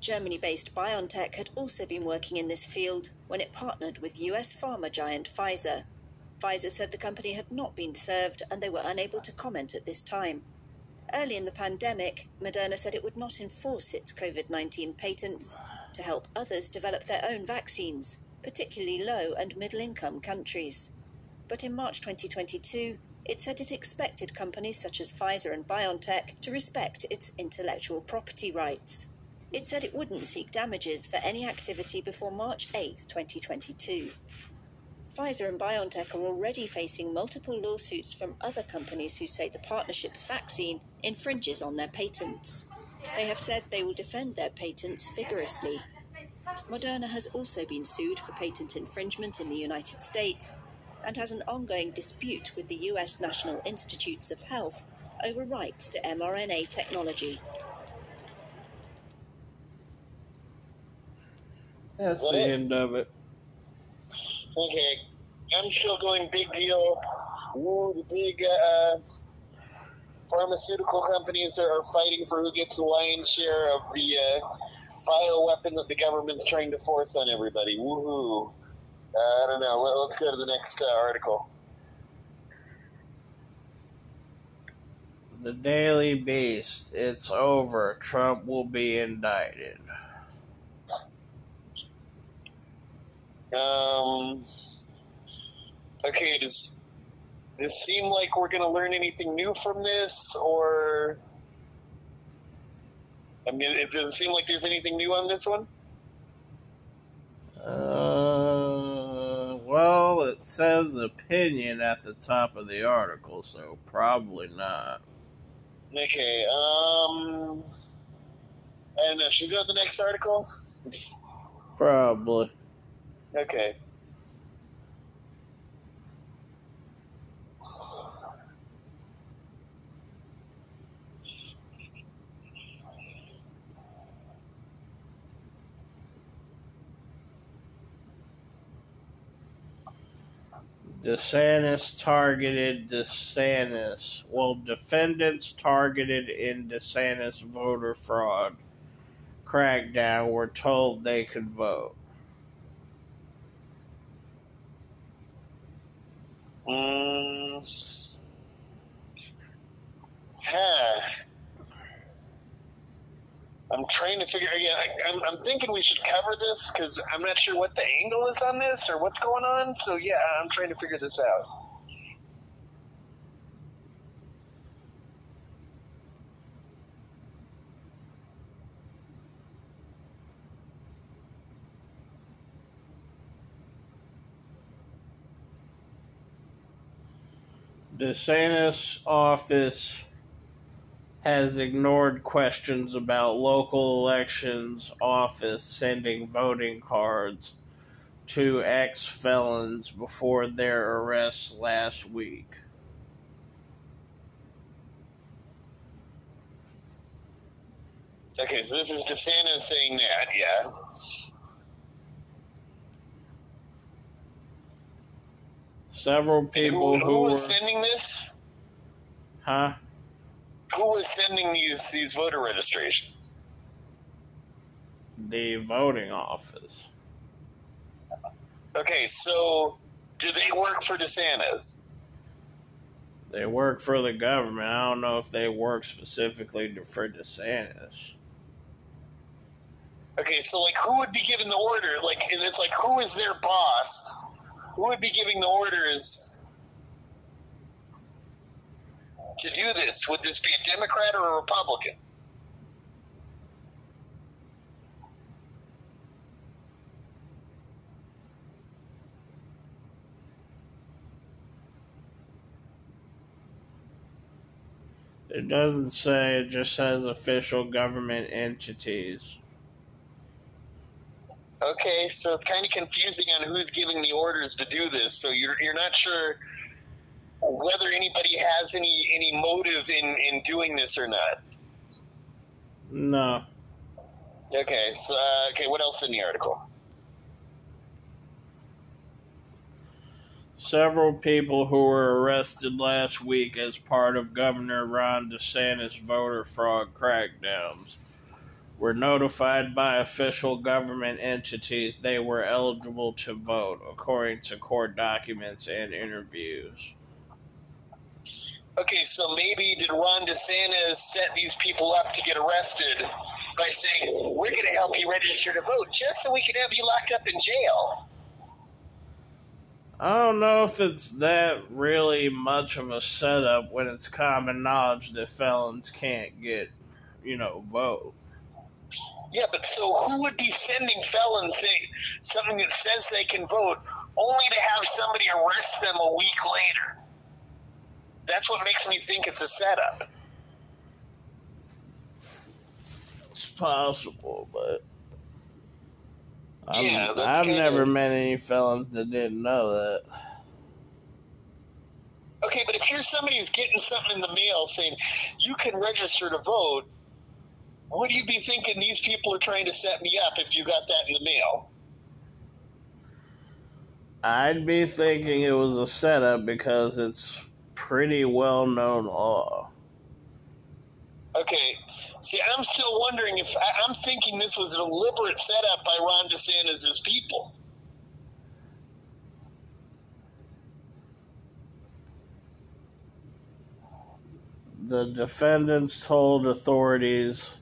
[SPEAKER 7] Germany based BioNTech had also been working in this field when it partnered with US pharma giant Pfizer. Pfizer said the company had not been served and they were unable to comment at this time. Early in the pandemic, Moderna said it would not enforce its COVID 19 patents to help others develop their own vaccines, particularly low and middle income countries. But in March 2022, it said it expected companies such as Pfizer and BioNTech to respect its intellectual property rights. It said it wouldn't seek damages for any activity before March 8, 2022. Pfizer and BioNTech are already facing multiple lawsuits from other companies who say the partnership's vaccine infringes on their patents. They have said they will defend their patents vigorously. Moderna has also been sued for patent infringement in the United States and has an ongoing dispute with the US National Institutes of Health over rights to mRNA technology.
[SPEAKER 1] That's
[SPEAKER 2] What
[SPEAKER 1] the
[SPEAKER 2] it?
[SPEAKER 1] end of it.
[SPEAKER 2] Okay, I'm still going big deal. Ooh, the big uh, pharmaceutical companies are, are fighting for who gets the lion's share of the uh, bioweapon that the government's trying to force on everybody. Woohoo! Uh, I don't know. Let, let's go to the next uh, article.
[SPEAKER 1] The Daily Beast. It's over. Trump will be indicted.
[SPEAKER 2] Um. Okay, does this seem like we're going to learn anything new from this, or? I mean, it doesn't seem like there's anything new on this one.
[SPEAKER 1] Uh, well, it says opinion at the top of the article, so probably not.
[SPEAKER 2] Okay. Um. I don't know. Should we go to the next article?
[SPEAKER 1] Probably.
[SPEAKER 2] Okay.
[SPEAKER 1] DeSantis targeted DeSantis. Well, defendants targeted in DeSantis voter fraud crackdown were told they could vote.
[SPEAKER 2] Uh, huh. I'm trying to figure. Yeah, I, I'm, I'm thinking we should cover this because I'm not sure what the angle is on this or what's going on. So yeah, I'm trying to figure this out.
[SPEAKER 1] DeSantis office has ignored questions about local elections office sending voting cards to ex felons before their arrests last week.
[SPEAKER 2] Okay, so this is DeSantis saying that. Yeah.
[SPEAKER 1] Several people
[SPEAKER 2] who,
[SPEAKER 1] who
[SPEAKER 2] who
[SPEAKER 1] were
[SPEAKER 2] sending this?
[SPEAKER 1] huh?
[SPEAKER 2] Who was sending these these voter registrations?
[SPEAKER 1] The voting office.
[SPEAKER 2] Okay, so do they work for DeSantis?
[SPEAKER 1] They work for the government. I don't know if they work specifically for DeSantis.
[SPEAKER 2] Okay, so like who would be giving the order? Like and it's like who is their boss? Who would be giving the orders to do this? Would this be a Democrat or a Republican?
[SPEAKER 1] It doesn't say, it just says official government entities.
[SPEAKER 2] Okay, so it's kind of confusing on who's giving the orders to do this. So you're you're not sure. Whether anybody has any any motive in in doing this or not.
[SPEAKER 1] No.
[SPEAKER 2] Okay, so uh, okay, what else in the article?
[SPEAKER 1] Several people who were arrested last week as part of Governor Ron DeSantis' voter fraud crackdowns were notified by official government entities they were eligible to vote, according to court documents and interviews.
[SPEAKER 2] Okay, so maybe did Ron DeSantis set these people up to get arrested by saying, "We're going to help you register to vote just so we can have you locked up in jail"?
[SPEAKER 1] I don't know if it's that really much of a setup when it's common knowledge that felons can't get, you know, vote.
[SPEAKER 2] Yeah, but so who would be sending felons say, something that says they can vote only to have somebody arrest them a week later? That's what makes me think it's a setup.
[SPEAKER 1] It's possible, but I'm,
[SPEAKER 2] yeah,
[SPEAKER 1] I've never met any felons that didn't know that.
[SPEAKER 2] Okay, but if you're somebody who's getting something in the mail saying you can register to vote, what do you be thinking these people are trying to set me up if you got that in the mail?
[SPEAKER 1] I'd be thinking it was a setup because it's pretty well known law.
[SPEAKER 2] Okay, see, I'm still wondering if I, I'm thinking this was a deliberate setup by Ron DeSantis' people.
[SPEAKER 1] The defendants told authorities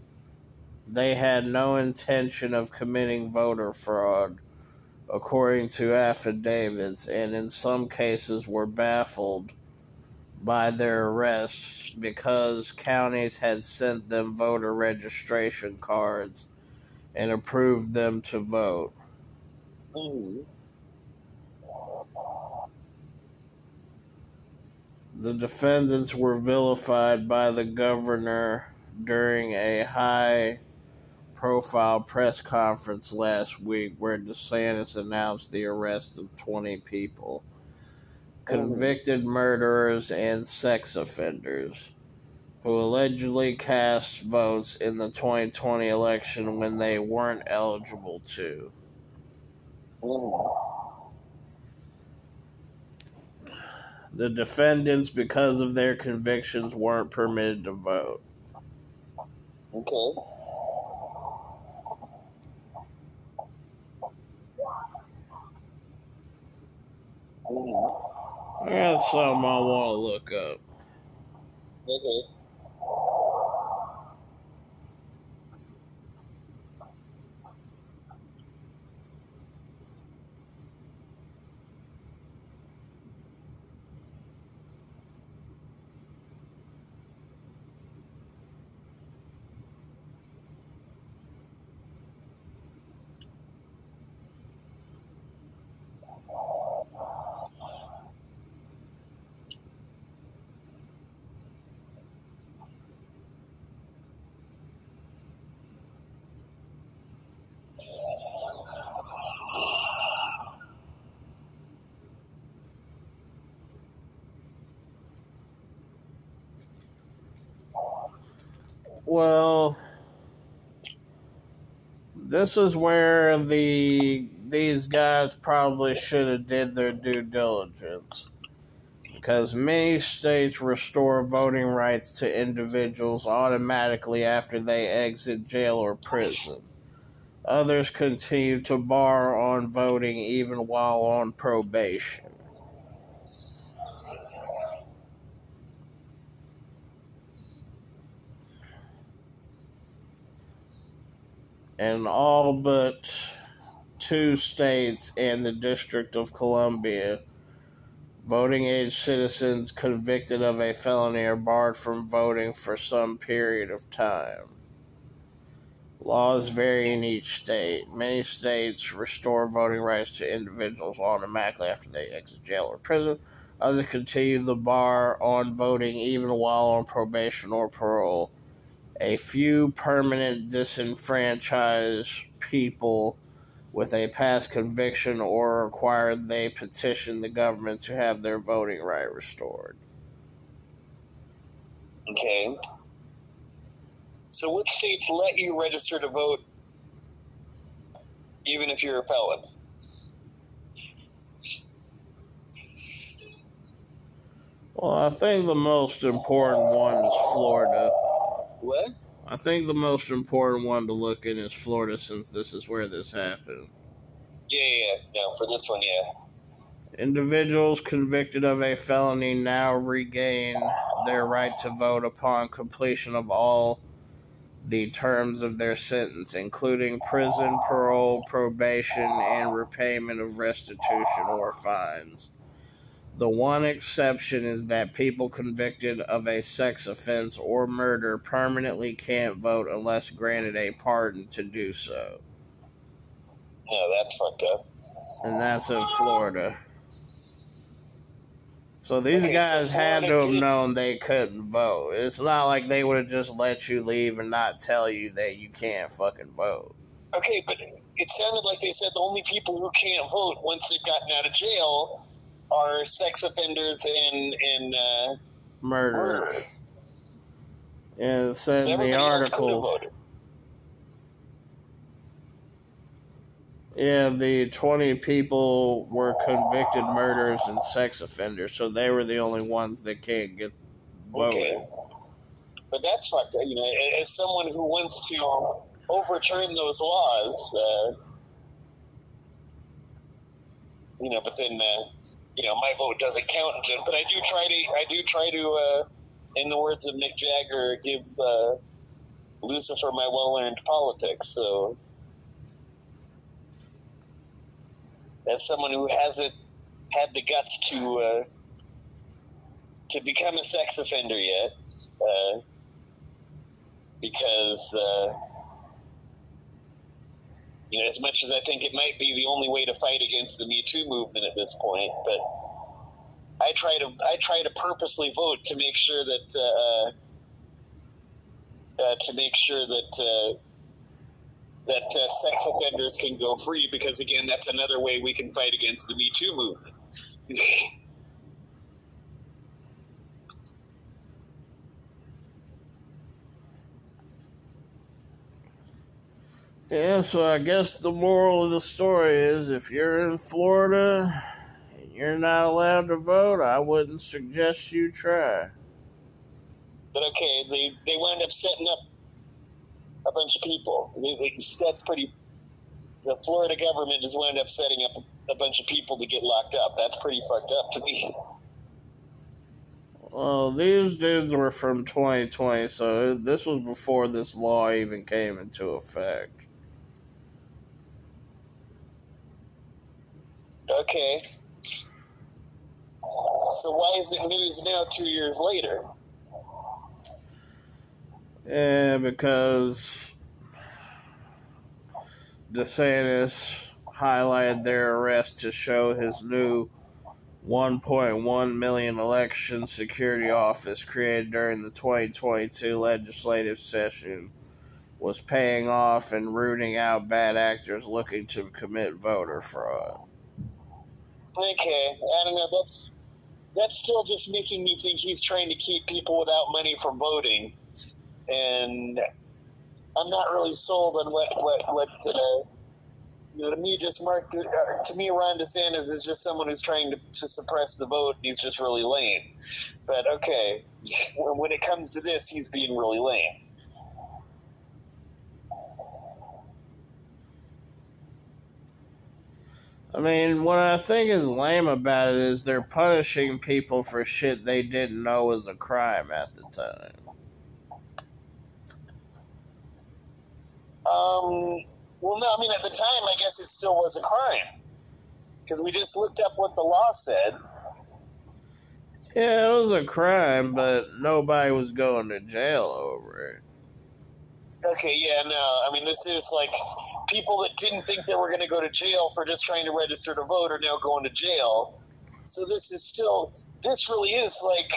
[SPEAKER 1] they had no intention of committing voter fraud, according to affidavits, and in some cases were baffled by their arrests because counties had sent them voter registration cards and approved them to vote. The defendants were vilified by the governor during a high profile press conference last week where DeSantis announced the arrest of 20 people Um, convicted murderers and sex offenders who allegedly cast votes in the 2020 election when they weren't eligible to. The defendants, because of their convictions, weren't permitted to vote.
[SPEAKER 2] Okay. Mm-hmm.
[SPEAKER 1] I got something I want to look up.
[SPEAKER 2] Okay.
[SPEAKER 1] Well, this is where the these guys probably should have did their due diligence. Because many states restore voting rights to individuals automatically after they exit jail or prison. Others continue to bar on voting even while on probation. And all but two states and the District of Columbia, voting age citizens convicted of a felony are barred from voting for some period of time. Laws vary in each state. Many states restore voting rights to individuals automatically after they exit jail or prison. Others continue the bar on voting even while on probation or parole a few permanent disenfranchised people with a past conviction or required they petition the government to have their voting right restored.
[SPEAKER 2] Okay. So, what states let you register to vote even if you're a felon?
[SPEAKER 1] Well, I think the most important one is Florida.
[SPEAKER 2] What?
[SPEAKER 1] I think the most important one to look in is Florida since this is where this happened.
[SPEAKER 2] Yeah, yeah, yeah. No, for this one, yeah.
[SPEAKER 1] Individuals convicted of a felony now regain their right to vote upon completion of all the terms of their sentence, including prison, parole, probation, and repayment of restitution or fines. The one exception is that people convicted of a sex offense or murder permanently can't vote unless granted a pardon to do so.
[SPEAKER 2] No, that's fucked up.
[SPEAKER 1] And that's in Florida. So these
[SPEAKER 2] Okay, so
[SPEAKER 1] guys had to have known they couldn't vote. It's not like they would have just let you leave and not tell you that you can't fucking vote.
[SPEAKER 2] Okay, but it sounded like they said the only people who can't vote once they've gotten out of jail are sex offenders and and uh,
[SPEAKER 1] Murder.
[SPEAKER 2] murderers.
[SPEAKER 1] And it said
[SPEAKER 2] So
[SPEAKER 1] in the
[SPEAKER 2] everybody else could have
[SPEAKER 1] article, yeah, the 20 people were convicted murderers and sex offenders, so they were the only ones that can't get voted.
[SPEAKER 2] Okay. But that's fucked up. You know, as someone who wants to overturn those laws, uh, you know, but then, uh, you know, my vote doesn't count. But I do try to, I do try to, uh, in the words of Mick Jagger, give uh, Lucifer my well-earned politics. So, as someone who hasn't had the guts to uh, to become a sex offender yet, uh, because uh, you know, as much as I think it might be the only way to fight against the Me Too movement at this point, but I try to I try to purposely vote to make sure that uh, uh, to make sure that. Uh, that uh, sex offenders can go free because again that's another way we can fight against the me too movement
[SPEAKER 1] Yeah, so I guess the moral of the story is if you're in Florida and you're not allowed to vote, I wouldn't suggest you try.
[SPEAKER 2] But okay, they they wound up setting up a bunch of people. They, they, that's pretty. The Florida government has wound up setting up a bunch of people to get locked up. That's pretty fucked up to me.
[SPEAKER 1] Well, these dudes were from 2020, so this was before this law even came into effect.
[SPEAKER 2] Okay. So why is it news now, two years later?
[SPEAKER 1] Yeah, because DeSantis highlighted their arrest to show his new 1.1 million election security office created during the 2022 legislative session was paying off and rooting out bad actors looking to commit voter fraud.
[SPEAKER 2] Okay, I don't know. That's that's still just making me think he's trying to keep people without money from voting, and I'm not really sold on what what what. Uh, you know, to me, just Mark. Uh, to me, Ron DeSantis is just someone who's trying to, to suppress the vote. and He's just really lame. But okay, when when it comes to this, he's being really lame.
[SPEAKER 1] I mean, what I think is lame about it is they're punishing people for shit they didn't know was a crime at the time.
[SPEAKER 2] Um, well, no, I mean, at the time, I guess it still was a crime. Because we just looked up what the law said.
[SPEAKER 1] Yeah, it was a crime, but nobody was going to jail over it.
[SPEAKER 2] Okay, yeah, no, I mean, this is like people that didn't think they were going to go to jail for just trying to register to vote are now going to jail. So this is still, this really is like,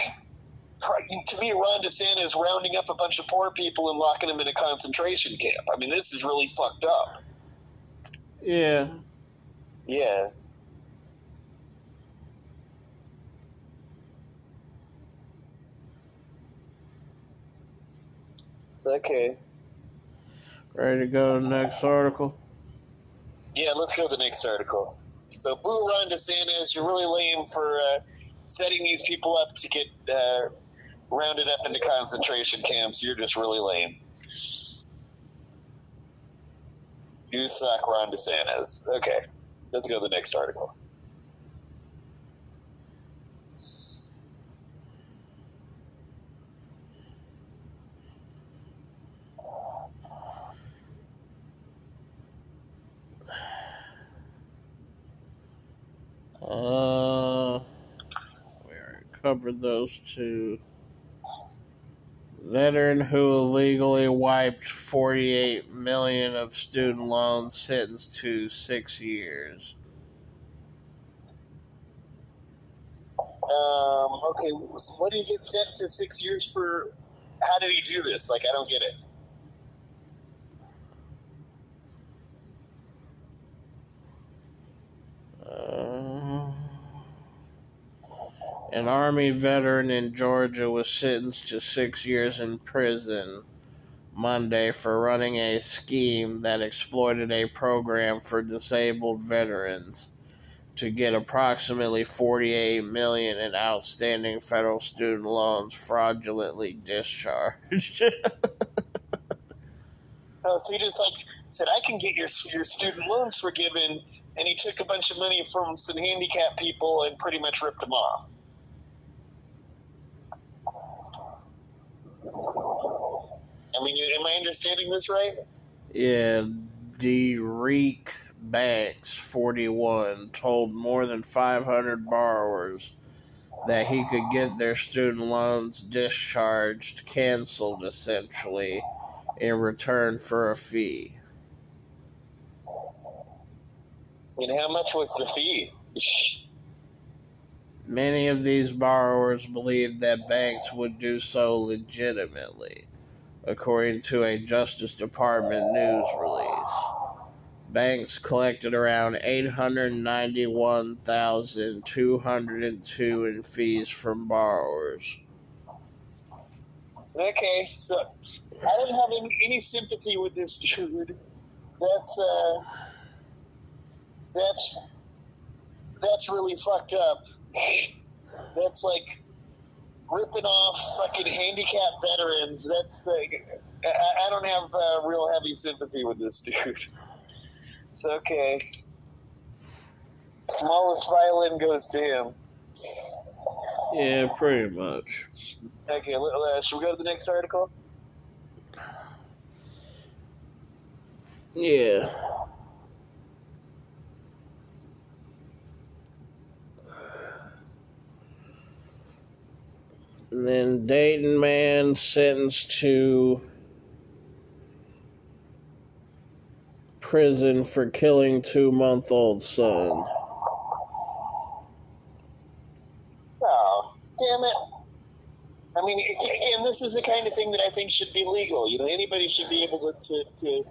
[SPEAKER 2] to me, Ron DeSantis rounding up a bunch of poor people and locking them in a concentration camp. I mean, this is really fucked up.
[SPEAKER 1] Yeah.
[SPEAKER 2] Yeah. It's okay.
[SPEAKER 1] Ready to go to the next article?
[SPEAKER 2] Yeah, let's go to the next article. So, Boo Ron DeSantis, you're really lame for uh, setting these people up to get uh, rounded up into concentration camps. You're just really lame. You suck, Ron DeSantis. Okay, let's go to the next article.
[SPEAKER 1] Uh, we already covered those two. Veteran who illegally wiped 48 million of student loans sentenced to six years.
[SPEAKER 2] Um, okay, so what did he get sent to six years for? How did he do this? Like, I don't get it.
[SPEAKER 1] Uh, an Army veteran in Georgia was sentenced to six years in prison Monday for running a scheme that exploited a program for disabled veterans to get approximately 48 million in outstanding federal student loans fraudulently discharged.
[SPEAKER 2] Oh, so he just like said, I can get your your student loans forgiven, and he took a bunch of money from some handicapped people and pretty much ripped them off. I mean, you- am I understanding this right?
[SPEAKER 1] Yeah, Dereek Banks, 41, told more than 500 borrowers that he could get their student loans discharged, canceled essentially, in return for a fee.
[SPEAKER 2] And how much was the fee?
[SPEAKER 1] Many of these borrowers believed that banks would do so legitimately, according to a Justice Department news release. Banks collected around 891,202 in fees from borrowers.
[SPEAKER 2] Okay, so I don't have any, any sympathy with this dude. That's uh, that's that's really fucked up. That's like ripping off fucking handicapped veterans. That's the I, I don't have uh, real heavy sympathy with this dude. It's okay. Smallest violin goes to him.
[SPEAKER 1] Yeah, pretty much.
[SPEAKER 2] Okay, uh, should we go to the next article?
[SPEAKER 1] Yeah. And then Dayton man sentenced to prison for killing two month old son.
[SPEAKER 2] Oh, damn it. I mean, again, this is the kind of thing that I think should be legal. You know, anybody should be able to, to, to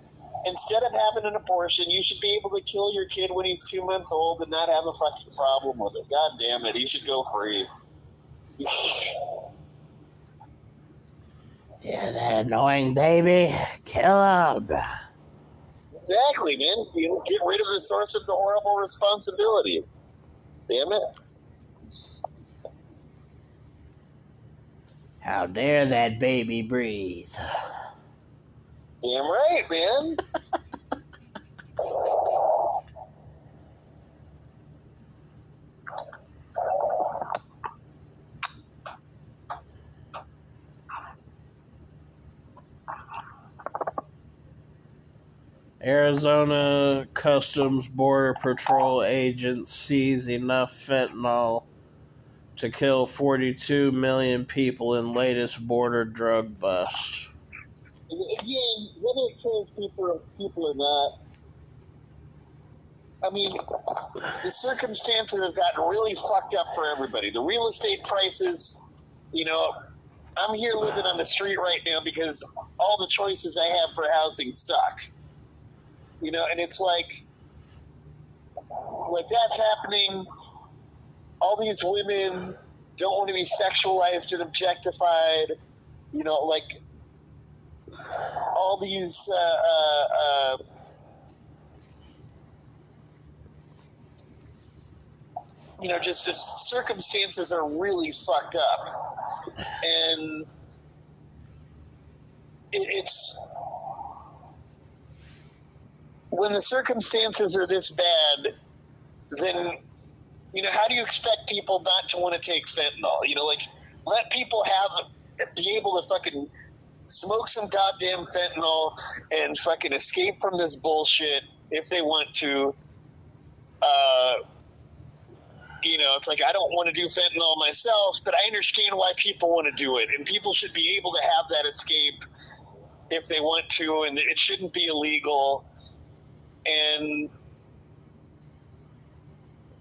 [SPEAKER 2] instead of having an abortion, you should be able to kill your kid when he's two months old and not have a fucking problem with it. God damn it, he should go free.
[SPEAKER 1] Yeah, that annoying baby. Kill him.
[SPEAKER 2] exactly, man. You know, get rid of the source of the horrible responsibility. Damn it.
[SPEAKER 1] How dare that baby breathe?
[SPEAKER 2] Damn right, man.
[SPEAKER 1] Arizona Customs Border Patrol agents seize enough fentanyl to kill 42 million people in latest border drug bust.
[SPEAKER 2] Again, whether it kills people people or not, I mean, the circumstances have gotten really fucked up for everybody. The real estate prices, you know, I'm here living on the street right now because all the choices I have for housing suck. You know, and it's like like that's happening. All these women don't want to be sexualized and objectified. You know, like all these. Uh, uh, uh, you know, just the circumstances are really fucked up, and it, it's when the circumstances are this bad, then you know how do you expect people not to want to take fentanyl? You know, like let people have be able to fucking smoke some goddamn fentanyl and fucking escape from this bullshit if they want to. Uh, you know, it's like I don't want to do fentanyl myself, but I understand why people want to do it, and people should be able to have that escape if they want to, and it shouldn't be illegal. And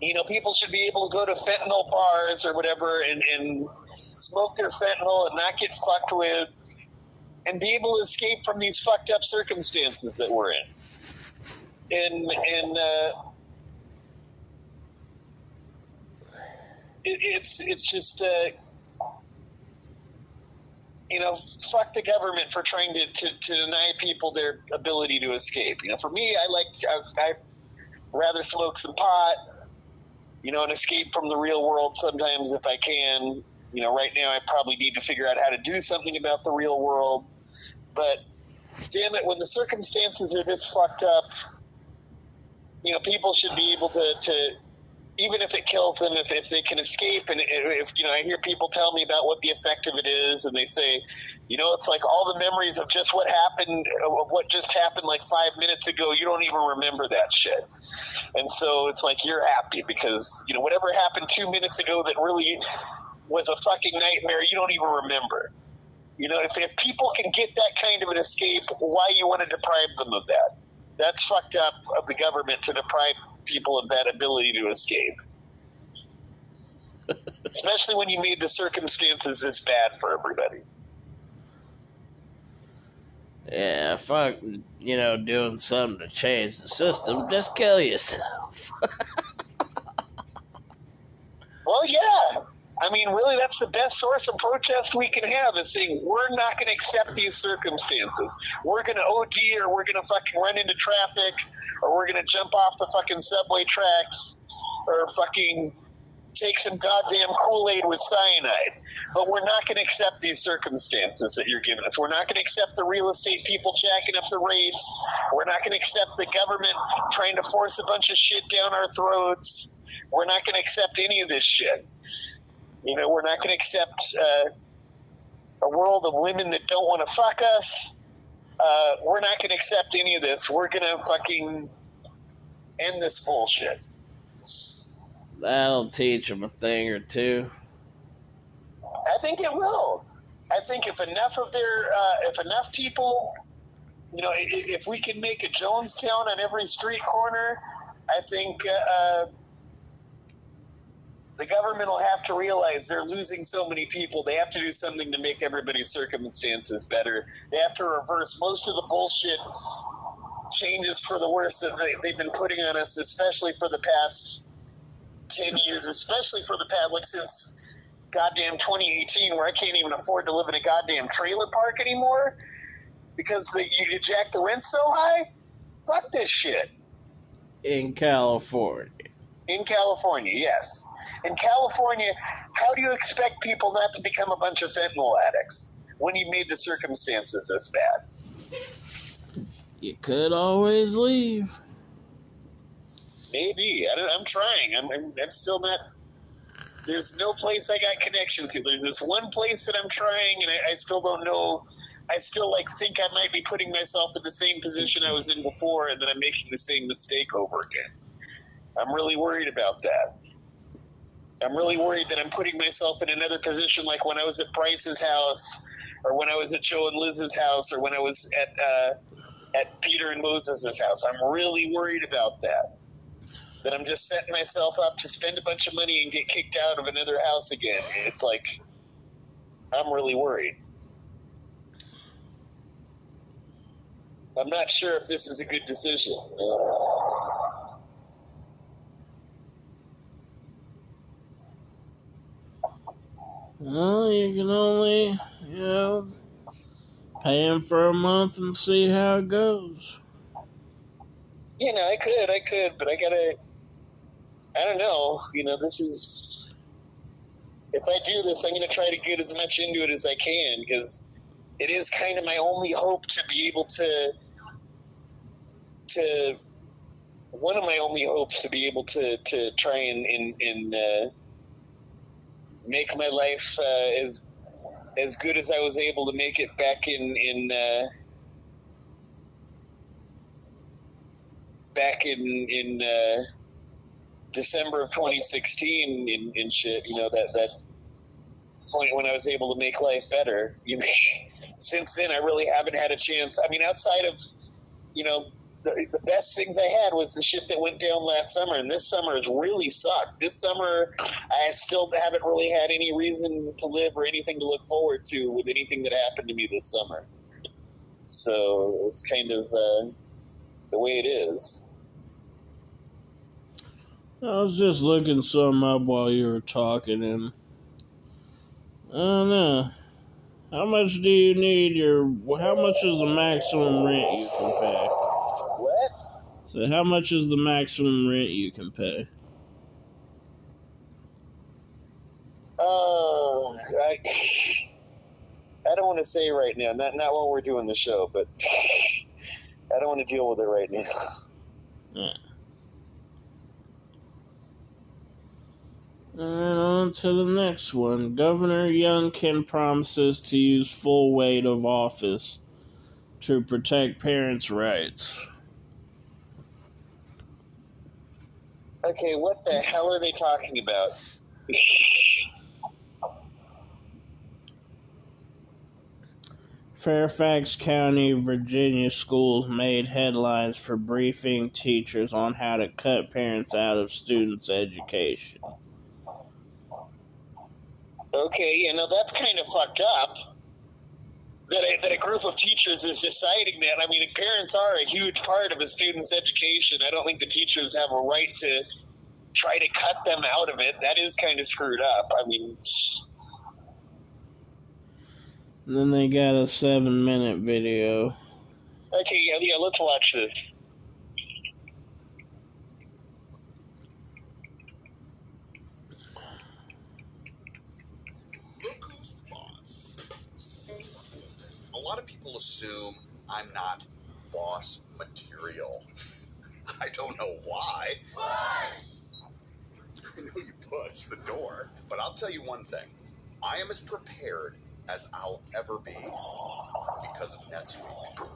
[SPEAKER 2] you know, people should be able to go to fentanyl bars or whatever and, and smoke their fentanyl and not get fucked with, and be able to escape from these fucked up circumstances that we're in. And and uh, it, it's it's just uh, you know fuck the government for trying to, to, to deny people their ability to escape. You know, for me, I like I I rather smoke some pot, you know, and escape from the real world sometimes if I can. You know, right now I probably need to figure out how to do something about the real world, but damn it, when the circumstances are this fucked up, you know, people should be able to, to even if it kills them, if, if they can escape, and if you know, I hear people tell me about what the effect of it is, and they say, you know, it's like all the memories of just what happened, of what just happened like five minutes ago. You don't even remember that shit, and so it's like you're happy because you know whatever happened two minutes ago that really was a fucking nightmare. You don't even remember. You know, if, if people can get that kind of an escape, why you want to deprive them of that? That's fucked up of the government to deprive people of that ability to escape. Especially when you made the circumstances this bad for everybody.
[SPEAKER 1] Yeah, fuck, you know, doing something to change the system. Just kill yourself.
[SPEAKER 2] Well, yeah. I mean, really, that's the best source of protest we can have is saying we're not going to accept these circumstances. We're going to OD or we're going to fucking run into traffic or we're going to jump off the fucking subway tracks or fucking take some goddamn Kool Aid with cyanide. But we're not going to accept these circumstances that you're giving us. We're not going to accept the real estate people jacking up the rates. We're not going to accept the government trying to force a bunch of shit down our throats. We're not going to accept any of this shit. You know, we're not going to accept uh, a world of women that don't want to fuck us. Uh, we're not going to accept any of this. We're going to fucking end this bullshit.
[SPEAKER 1] That'll teach them a thing or two.
[SPEAKER 2] I think it will. I think if enough of their, uh, if enough people, you know, i- if we can make a Jonestown on every street corner, I think uh, the government will have to realize they're losing so many people. They have to do something to make everybody's circumstances better. They have to reverse most of the bullshit changes for the worse that they, they've been putting on us, especially for the past 10 years, especially for the past, like since goddamn 2018, where I can't even afford to live in a goddamn trailer park anymore because the, you jack the rent so high. Fuck this shit.
[SPEAKER 1] In California.
[SPEAKER 2] In California, yes. In California, how do you expect people not to become a bunch of fentanyl addicts when you made the circumstances this bad?
[SPEAKER 1] You could always leave.
[SPEAKER 2] Maybe. I don't, I'm trying. I'm, I'm, I'm still not. There's no place I got connection to. There's this one place that I'm trying, and I, I still don't know. I still like think I might be putting myself in the same position I was in before, and then I'm making the same mistake over again. I'm really worried about that. I'm really worried that I'm putting myself in another position like when I was at Bryce's house, or when I was at Joe and Liz's house, or when I was at uh, at Peter and Moses's house. I'm really worried about that. That I'm just setting myself up to spend a bunch of money and get kicked out of another house again. It's like I'm really worried. I'm not sure if this is a good decision.
[SPEAKER 1] Well, you can only, you know, pay him for a month and see how it goes.
[SPEAKER 2] You know, I could, I could, but I gotta. I don't know. You know, this is. If I do this, I'm gonna try to get as much into it as I can because it is kind of my only hope to be able to. To. One of my only hopes to be able to to try and and, and uh, make my life uh, as as good as I was able to make it back in in. Uh, back in in uh, December of 2016 in, in shit, you know that that point when I was able to make life better. You know, since then I really haven't had a chance. I mean, outside of you know the, the best things I had was the shit that went down last summer, and this summer has really sucked. This summer I still haven't really had any reason to live or anything to look forward to with anything that happened to me this summer. So it's kind of. Uh, the way it is.
[SPEAKER 1] I was just looking some up while you were talking, and I don't know. How much do you need your? How much is the maximum rent you can pay? So, how much is the maximum rent you can pay?
[SPEAKER 2] Uh, I, I don't want to say right now. Not not while we're doing the show, but I don't want to deal with it right now.
[SPEAKER 1] Yeah. And on to the next one. Governor Youngkin promises to use full weight of office to protect parents' rights.
[SPEAKER 2] Okay, what the hell are they talking about?
[SPEAKER 1] Fairfax County, Virginia schools made headlines for briefing teachers on how to cut parents out of students' education.
[SPEAKER 2] Okay, you know that's kind of fucked up. That a, that a group of teachers is deciding that. I mean, parents are a huge part of a student's education. I don't think the teachers have a right to try to cut them out of it. That is kind of screwed up. I mean,
[SPEAKER 1] then they got a seven minute video.
[SPEAKER 2] okay, yeah, yeah. Let's watch this.
[SPEAKER 3] Look who's the boss. A lot of people assume I'm not boss material. I don't know why. Push! I know you push the door, but I'll tell you one thing. I am as prepared as I'll ever be because of NetSuite.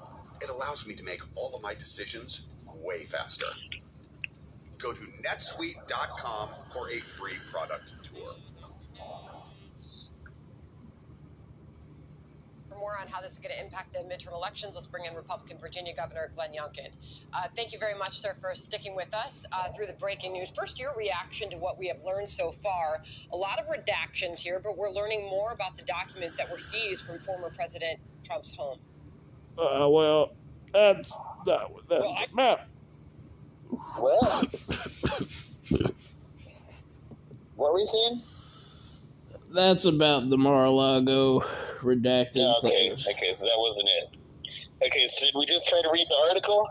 [SPEAKER 3] It allows me to make all of my decisions way faster. Go to netsuite.com for a free product tour.
[SPEAKER 8] More on how this is going to impact the midterm elections, let's bring in Republican Virginia Governor Glenn Youngkin. Uh, thank you very much, sir, for sticking with us uh, through the breaking news. First, your reaction to what we have learned so far. A lot of redactions here, but we're learning more about the documents that were seized from former President Trump's home.
[SPEAKER 1] Uh, well, that's that. That's
[SPEAKER 8] Well, I-
[SPEAKER 1] about.
[SPEAKER 2] Well, what were you saying?
[SPEAKER 1] That's about the Mar-a-Lago redacted
[SPEAKER 2] Yeah, okay,
[SPEAKER 1] things.
[SPEAKER 2] okay, so that wasn't it. Okay, so did we just try to read the article?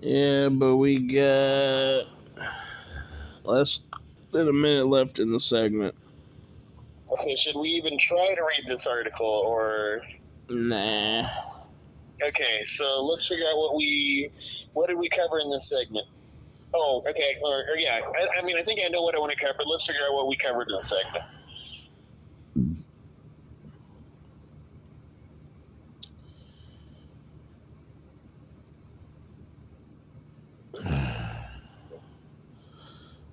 [SPEAKER 1] Yeah, but we got less than a minute left in the segment.
[SPEAKER 2] Okay, should we even try to read this article or?
[SPEAKER 1] Nah.
[SPEAKER 2] Okay, so let's figure out what we, what did we cover in this segment? Oh, okay, or, or yeah, I, I mean, I think I know what I want to cover. Let's figure out what we covered in the segment.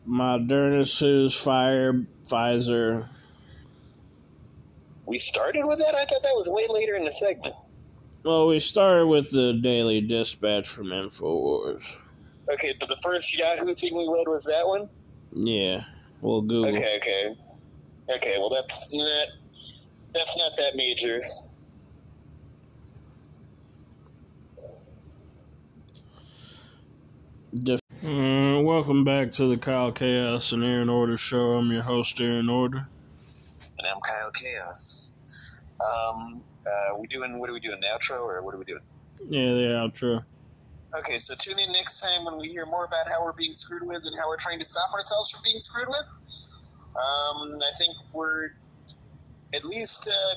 [SPEAKER 1] Moderna sues fire Pfizer.
[SPEAKER 2] We started with that. I thought that was way later in the segment.
[SPEAKER 1] Well, we started with the Daily Dispatch from Infowars.
[SPEAKER 2] Okay, but the first Yahoo thing we read was that one.
[SPEAKER 1] Yeah, well, Google.
[SPEAKER 2] Okay, okay, okay. Well, that's not that's not that major.
[SPEAKER 1] Def- Uh, welcome back to the Kyle Chaos and Aaron Order show. I'm your host, Aaron Order.
[SPEAKER 2] and I'm Kyle Chaos. Um, uh, we doing what are we doing? The outro or what are we doing?
[SPEAKER 1] Yeah, the outro.
[SPEAKER 2] Okay, so tune in next time when we hear more about how we're being screwed with and how we're trying to stop ourselves from being screwed with. Um, I think we're at least uh,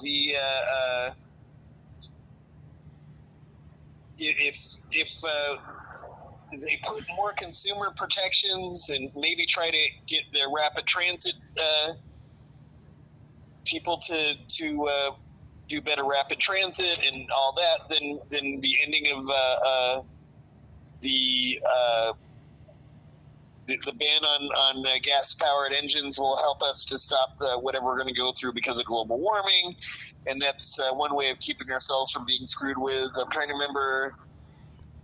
[SPEAKER 2] the uh, uh, if if uh, they put more consumer protections and maybe try to get the rapid transit uh, people to to uh, do better rapid transit and all that, then then the ending of the, the the ban on on uh, gas powered engines will help us to stop uh, whatever we're going to go through because of global warming, and that's uh, one way of keeping ourselves from being screwed with. I'm trying to remember.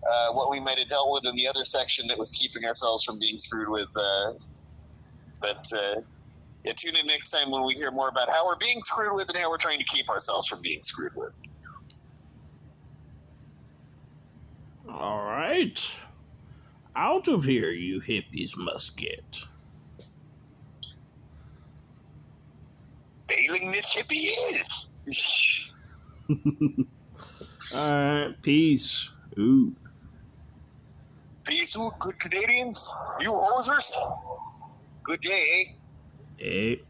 [SPEAKER 2] Uh, what we might have dealt with in the other section that was keeping ourselves from being screwed with, uh, but uh, yeah, tune in next time when we hear more about how we're being screwed with and how we're trying to keep ourselves from being screwed with.
[SPEAKER 1] All right. Out of here, you hippies must get.
[SPEAKER 2] Bailing this hippie is.
[SPEAKER 1] All right. Peace. Ooh.
[SPEAKER 2] Peace, good Canadians. You hosers. Good day, eh?
[SPEAKER 1] Hey.